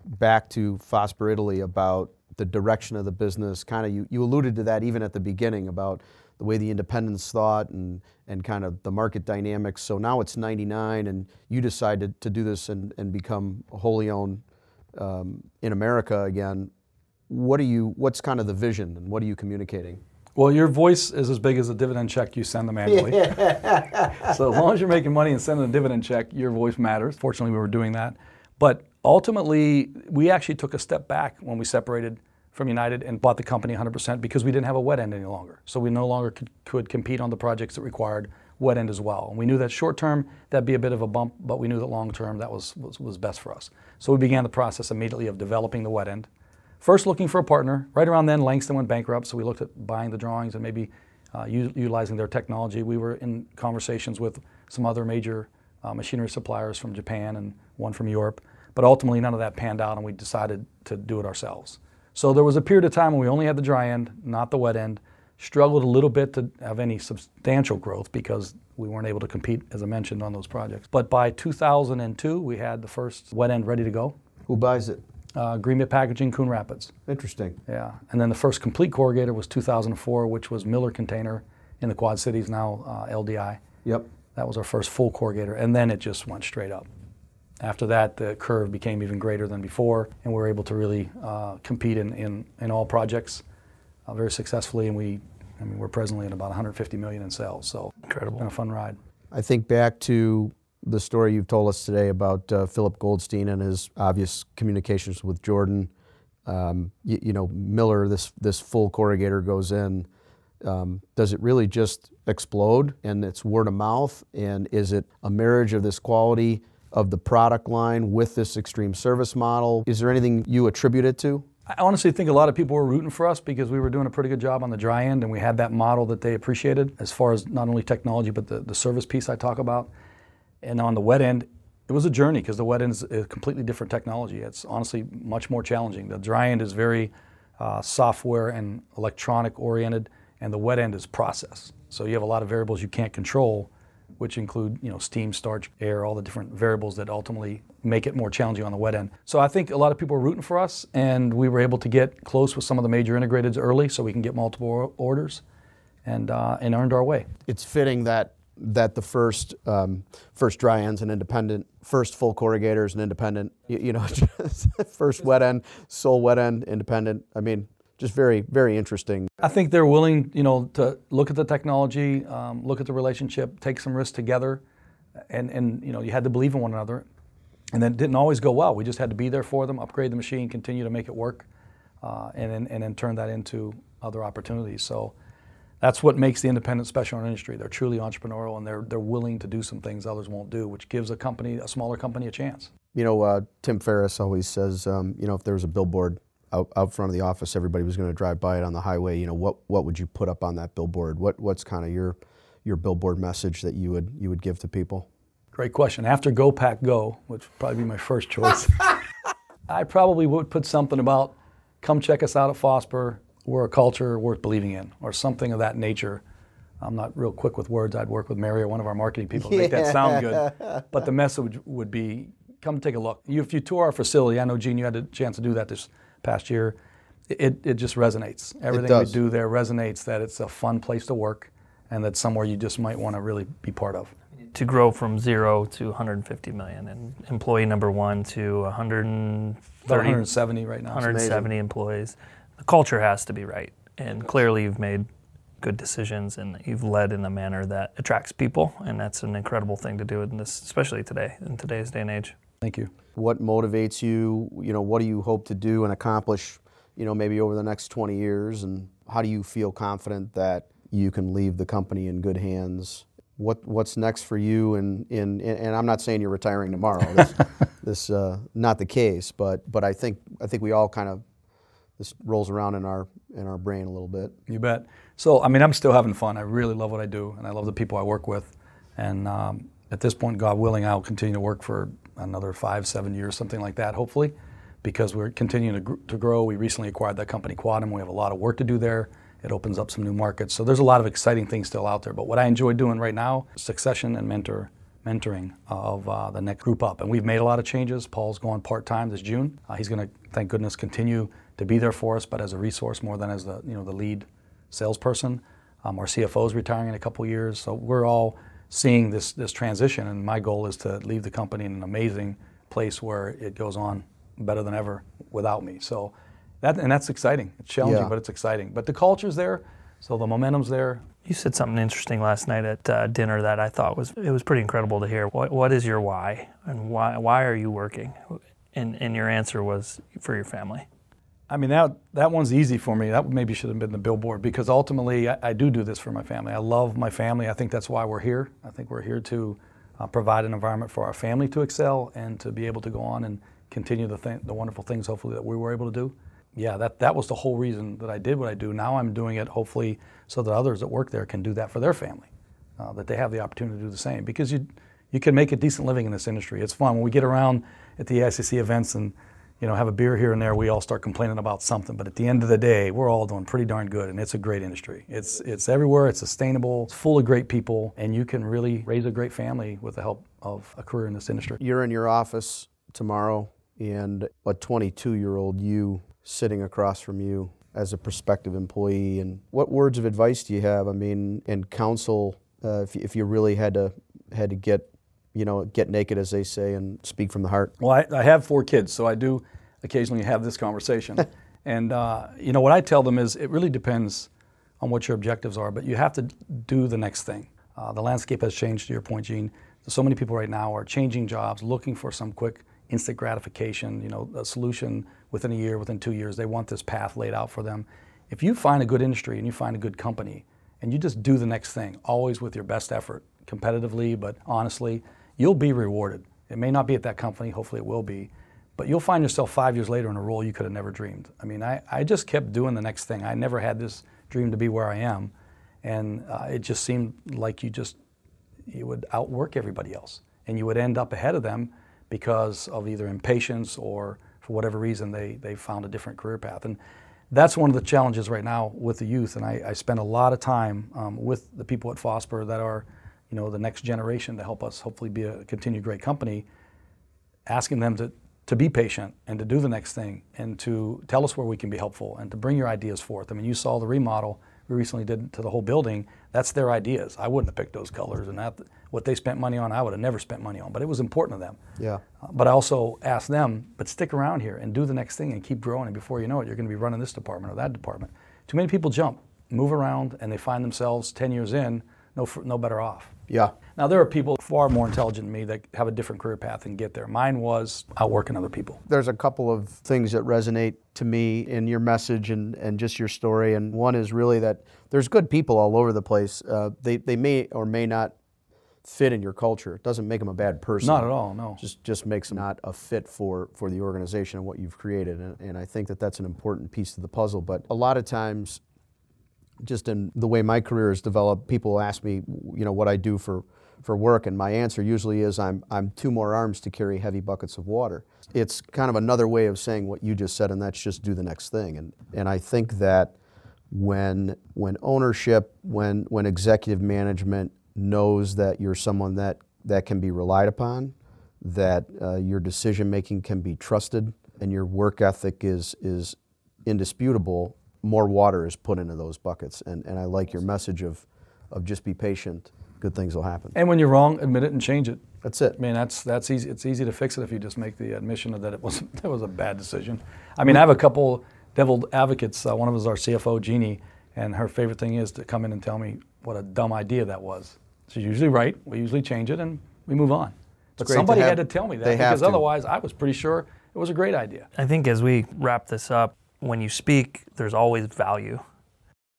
back to Fosber Italy about the direction of the business. Kind of you, you alluded to that even at the beginning about the way the independents thought and, and kind of the market dynamics. So now it's 99 and you decided to do this and, and become wholly owned um, in America again. What are you, what's kind of the vision and what are you communicating? Well, your voice is as big as a dividend check you send them annually. so as long as you're making money and sending a dividend check, your voice matters. Fortunately, we were doing that. But ultimately, we actually took a step back when we separated from United and bought the company 100% because we didn't have a wet end any longer. So we no longer could, could compete on the projects that required wet end as well. And we knew that short term that'd be a bit of a bump, but we knew that long term that was, was, was best for us. So we began the process immediately of developing the wet end first looking for a partner. Right around then, Langston went bankrupt, so we looked at buying the drawings and maybe uh, u- utilizing their technology. We were in conversations with some other major uh, machinery suppliers from Japan and one from Europe, but ultimately none of that panned out, and we decided to do it ourselves. So there was a period of time when we only had the dry end, not the wet end. Struggled a little bit to have any substantial growth because we weren't able to compete, as I mentioned, on those projects. But by 2002, we had the first wet end ready to go. Who buys it? Uh, Green Bay Packaging, Coon Rapids. Interesting. Yeah, and then the first complete corrugator was 2004, which was Miller Container in the Quad Cities, now uh, LDI. Yep. That was our first full corrugator, and then it just went straight up. After that, the curve became even greater than before, and we were able to really uh, compete in, in, in all projects uh, very successfully. And we, I mean, we're presently at about 150 million in sales. So Incredible. It's been a fun ride. I think back to the story you've told us today about uh, Philip Goldstein and his obvious communications with Jordan. Um, you, you know, Miller, this this full corrugator goes in. Um, does it really just explode and it's word of mouth? And is it a marriage of this quality of the product line with this extreme service model? Is there anything you attribute it to? I honestly think a lot of people were rooting for us because we were doing a pretty good job on the dry end and we had that model that they appreciated as far as not only technology but the, the service piece I talk about. And on the wet end, it was a journey because the wet end is a completely different technology. It's honestly much more challenging. The dry end is very uh, software and electronic oriented, and the wet end is process. So you have a lot of variables you can't control, which include you know steam, starch, air, all the different variables that ultimately make it more challenging on the wet end. So I think a lot of people were rooting for us, and we were able to get close with some of the major integrateds early, so we can get multiple orders, and uh, and earned our way. It's fitting that that the first um, first dry end's and independent, first full corrugator is an independent. You, you know, first wet end, sole wet end, independent. I mean, just very very interesting. I think they're willing, you know, to look at the technology, um, look at the relationship, take some risks together, and and you know, you had to believe in one another, and that didn't always go well. We just had to be there for them, upgrade the machine, continue to make it work, uh, and then and then turn that into other opportunities. So. That's what makes the independent special in our industry. They're truly entrepreneurial and they're, they're willing to do some things others won't do, which gives a company, a smaller company, a chance. You know, uh, Tim Ferriss always says, um, you know, if there was a billboard out, out front of the office, everybody was going to drive by it on the highway. You know, what what would you put up on that billboard? What what's kind of your your billboard message that you would you would give to people? Great question. After Go Pack Go, which would probably be my first choice, I probably would put something about come check us out at Fosber. We're a culture worth believing in, or something of that nature. I'm not real quick with words. I'd work with Mary or one of our marketing people to make that sound good. But the message would be come take a look. You, if you tour our facility, I know, Gene, you had a chance to do that this past year. It, it just resonates. Everything we does. do there resonates that it's a fun place to work and that somewhere you just might want to really be part of. to grow from zero to 150 million and employee number one to 130 About 170 right now. 170 employees the culture has to be right and clearly you've made good decisions and you've led in a manner that attracts people and that's an incredible thing to do in this especially today in today's day and age Thank you. What motivates you? You know, what do you hope to do and accomplish? You know, maybe over the next 20 years, and how do you feel confident that you can leave the company in good hands? What What's next for you? And in, and I'm not saying you're retiring tomorrow. This, this uh, not the case, but but I think I think we all kind of this rolls around in our in our brain a little bit. You bet. So, I mean, I'm still having fun. I really love what I do, and I love the people I work with. And um, at this point, God willing, I'll continue to work for another five, seven years, something like that, hopefully, because we're continuing to, gr- to grow. We recently acquired that company, Quadum. We have a lot of work to do there. It opens up some new markets. So there's a lot of exciting things still out there. But what I enjoy doing right now, succession and mentor mentoring of uh, the next group up. And we've made a lot of changes. Paul's going part time this June. Uh, he's going to, thank goodness, continue to be there for us, but as a resource more than as the you know the lead salesperson. Um, our CFO is retiring in a couple years, so we're all seeing this this transition. And my goal is to leave the company in an amazing place where it goes on better than ever without me. So that and that's exciting. It's challenging, Yeah. but it's exciting. But the culture's there, so the momentum's there. you said something interesting last night at uh, dinner that I thought was it was pretty incredible to hear. What what is your why and why why are you working? And and your answer was for your family. I mean, that, that one's easy for me. That maybe should have been the billboard because ultimately I, I do do this for my family. I love my family. I think that's why we're here. I think we're here to uh, provide an environment for our family to excel and to be able to go on and continue the, th- the wonderful things, hopefully, that we were able to do. yeah, that, that was the whole reason that I did what I do. Now I'm doing it hopefully so that others that work there can do that for their family, uh, that they have the opportunity to do the same. Because you, you can make a decent living in this industry. It's fun. When we get around at the AICC events and you know, have a beer here and there, we all start complaining about something. But at the end of the day, we're all doing pretty darn good, and it's a great industry. It's it's everywhere. It's sustainable. It's full of great people, and you can really raise a great family with the help of a career in this industry. You're in your office tomorrow, and a 22-year-old you sitting across from you as a prospective employee. And what words of advice do you have? I mean, and counsel uh, if if you really had to had to get you know, get naked, as they say, and speak from the heart? Well, I, I have four kids, so I do occasionally have this conversation. and, uh, you know, what I tell them is it really depends on what your objectives are, but you have to do the next thing. Uh, the landscape has changed, to your point, Gene. So many people right now are changing jobs, looking for some quick, instant gratification, you know, a solution within a year, within two years. They want this path laid out for them. If you find a good industry and you find a good company, and you just do the next thing, always with your best effort, competitively, but honestly, you'll be rewarded. It may not be at that company, hopefully it will be, but you'll find yourself five years later in a role you could have never dreamed. I mean, I, I just kept doing the next thing. I never had this dream to be where I am, and uh, it just seemed like you just you would outwork everybody else, and you would end up ahead of them because of either impatience or for whatever reason they they found a different career path. And that's one of the challenges right now with the youth. And I, I spend a lot of time um, with the people at Fosber that are you know, the next generation to help us hopefully be a continued great company, asking them to, to be patient and to do the next thing and to tell us where we can be helpful and to bring your ideas forth. I mean, you saw the remodel we recently did to the whole building. That's their ideas. I wouldn't have picked those colors and that what they spent money on, I would have never spent money on. But it was important to them. Yeah. Uh, but I also asked them, but stick around here and do the next thing and keep growing. And before you know it, you're going to be running this department or that department. Too many people jump, move around, and they find themselves 10 years in no, no better off. Yeah. Now, there are people far more intelligent than me that have a different career path and get there. Mine was outworking other people. There's a couple of things that resonate to me in your message and, and just your story. And one is really that there's good people all over the place. Uh, they, they may or may not fit in your culture. It doesn't make them a bad person. Not at all, no. Just just makes them not a fit for, for the organization and what you've created. And, and I think that that's an important piece of the puzzle. But a lot of times just in the way my career has developed, people ask me, you know, what I do for, for work, and my answer usually is I'm, I'm two more arms to carry heavy buckets of water. It's kind of another way of saying what you just said, and that's just do the next thing. And, and I think that when, when ownership, when, when executive management knows that you're someone that, that can be relied upon, that uh, your decision making can be trusted, and your work ethic is, is indisputable, more water is put into those buckets. And, and I like your message of, of just be patient. Good things will happen. And when you're wrong, admit it and change it. That's it. I mean, that's that's easy. It's easy to fix it if you just make the admission that it was that was a bad decision. I mean, I have a couple devil advocates. Uh, one of them is our CFO, Jeannie, and her favorite thing is to come in and tell me what a dumb idea that was. She's usually right. We usually change it and we move on. But somebody have, had to tell me that because otherwise, I was pretty sure it was a great idea. I think as we wrap this up, when you speak, there's always value.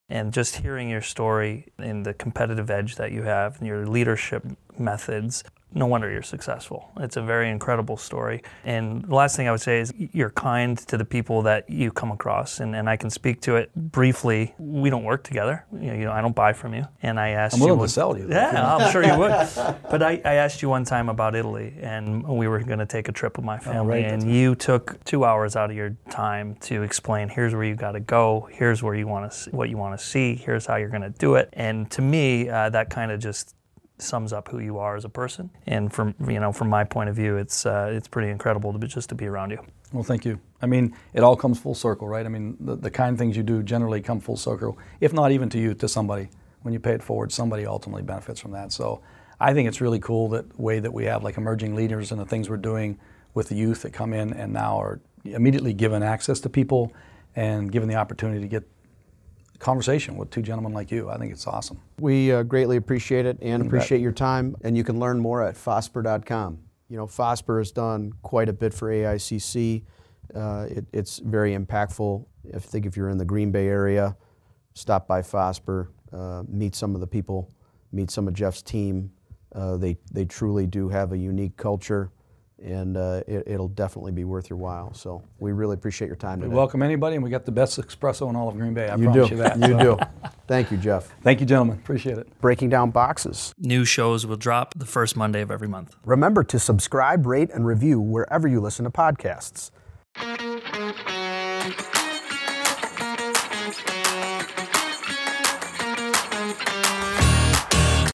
And just hearing your story and the competitive edge that you have and your leadership methods, no wonder you're successful. It's a very incredible story. And the last thing I would say is you're kind to the people that you come across. And, and I can speak to it briefly. We don't work together. You know, you know I don't buy from you. And I asked I'm you. willing one- to sell you. Yeah, I'm sure you would. But I, I asked you one time about Italy, and we were going to take a trip with my family, Oh, right, and you took two hours out of your time to explain. Here's where you got to go. Here's where you want to what you want to see. Here's how you're going to do it. And to me, uh, that kind of just sums up who you are as a person. And from you know, from my point of view, it's uh, it's pretty incredible to be, just to be around you. Well, thank you. I mean, it all comes full circle, right? I mean, the, the kind things you do generally come full circle, if not even to you, to somebody. When you pay it forward, somebody ultimately benefits from that. So I think it's really cool that way that we have like emerging leaders and the things we're doing with the youth that come in and now are immediately given access to people and given the opportunity to get conversation with two gentlemen like you. I think it's awesome. We uh, greatly appreciate it and appreciate your time. And you can learn more at fosber.com. You know, Fosber has done quite a bit for AICC. Uh, it, it's very impactful. I think if you're in the Green Bay area, stop by Fosber, uh, meet some of the people, meet some of Jeff's team. Uh, they, they truly do have a unique culture and uh, it, it'll definitely be worth your while. So we really appreciate your time We today. welcome anybody, and we got the best espresso in all of Green Bay. I you promise do. you that. You So, do. Thank you, Jeff. Thank you, gentlemen. Appreciate it. Breaking down boxes. New shows will drop the first Monday of every month. Remember to subscribe, rate, and review wherever you listen to podcasts.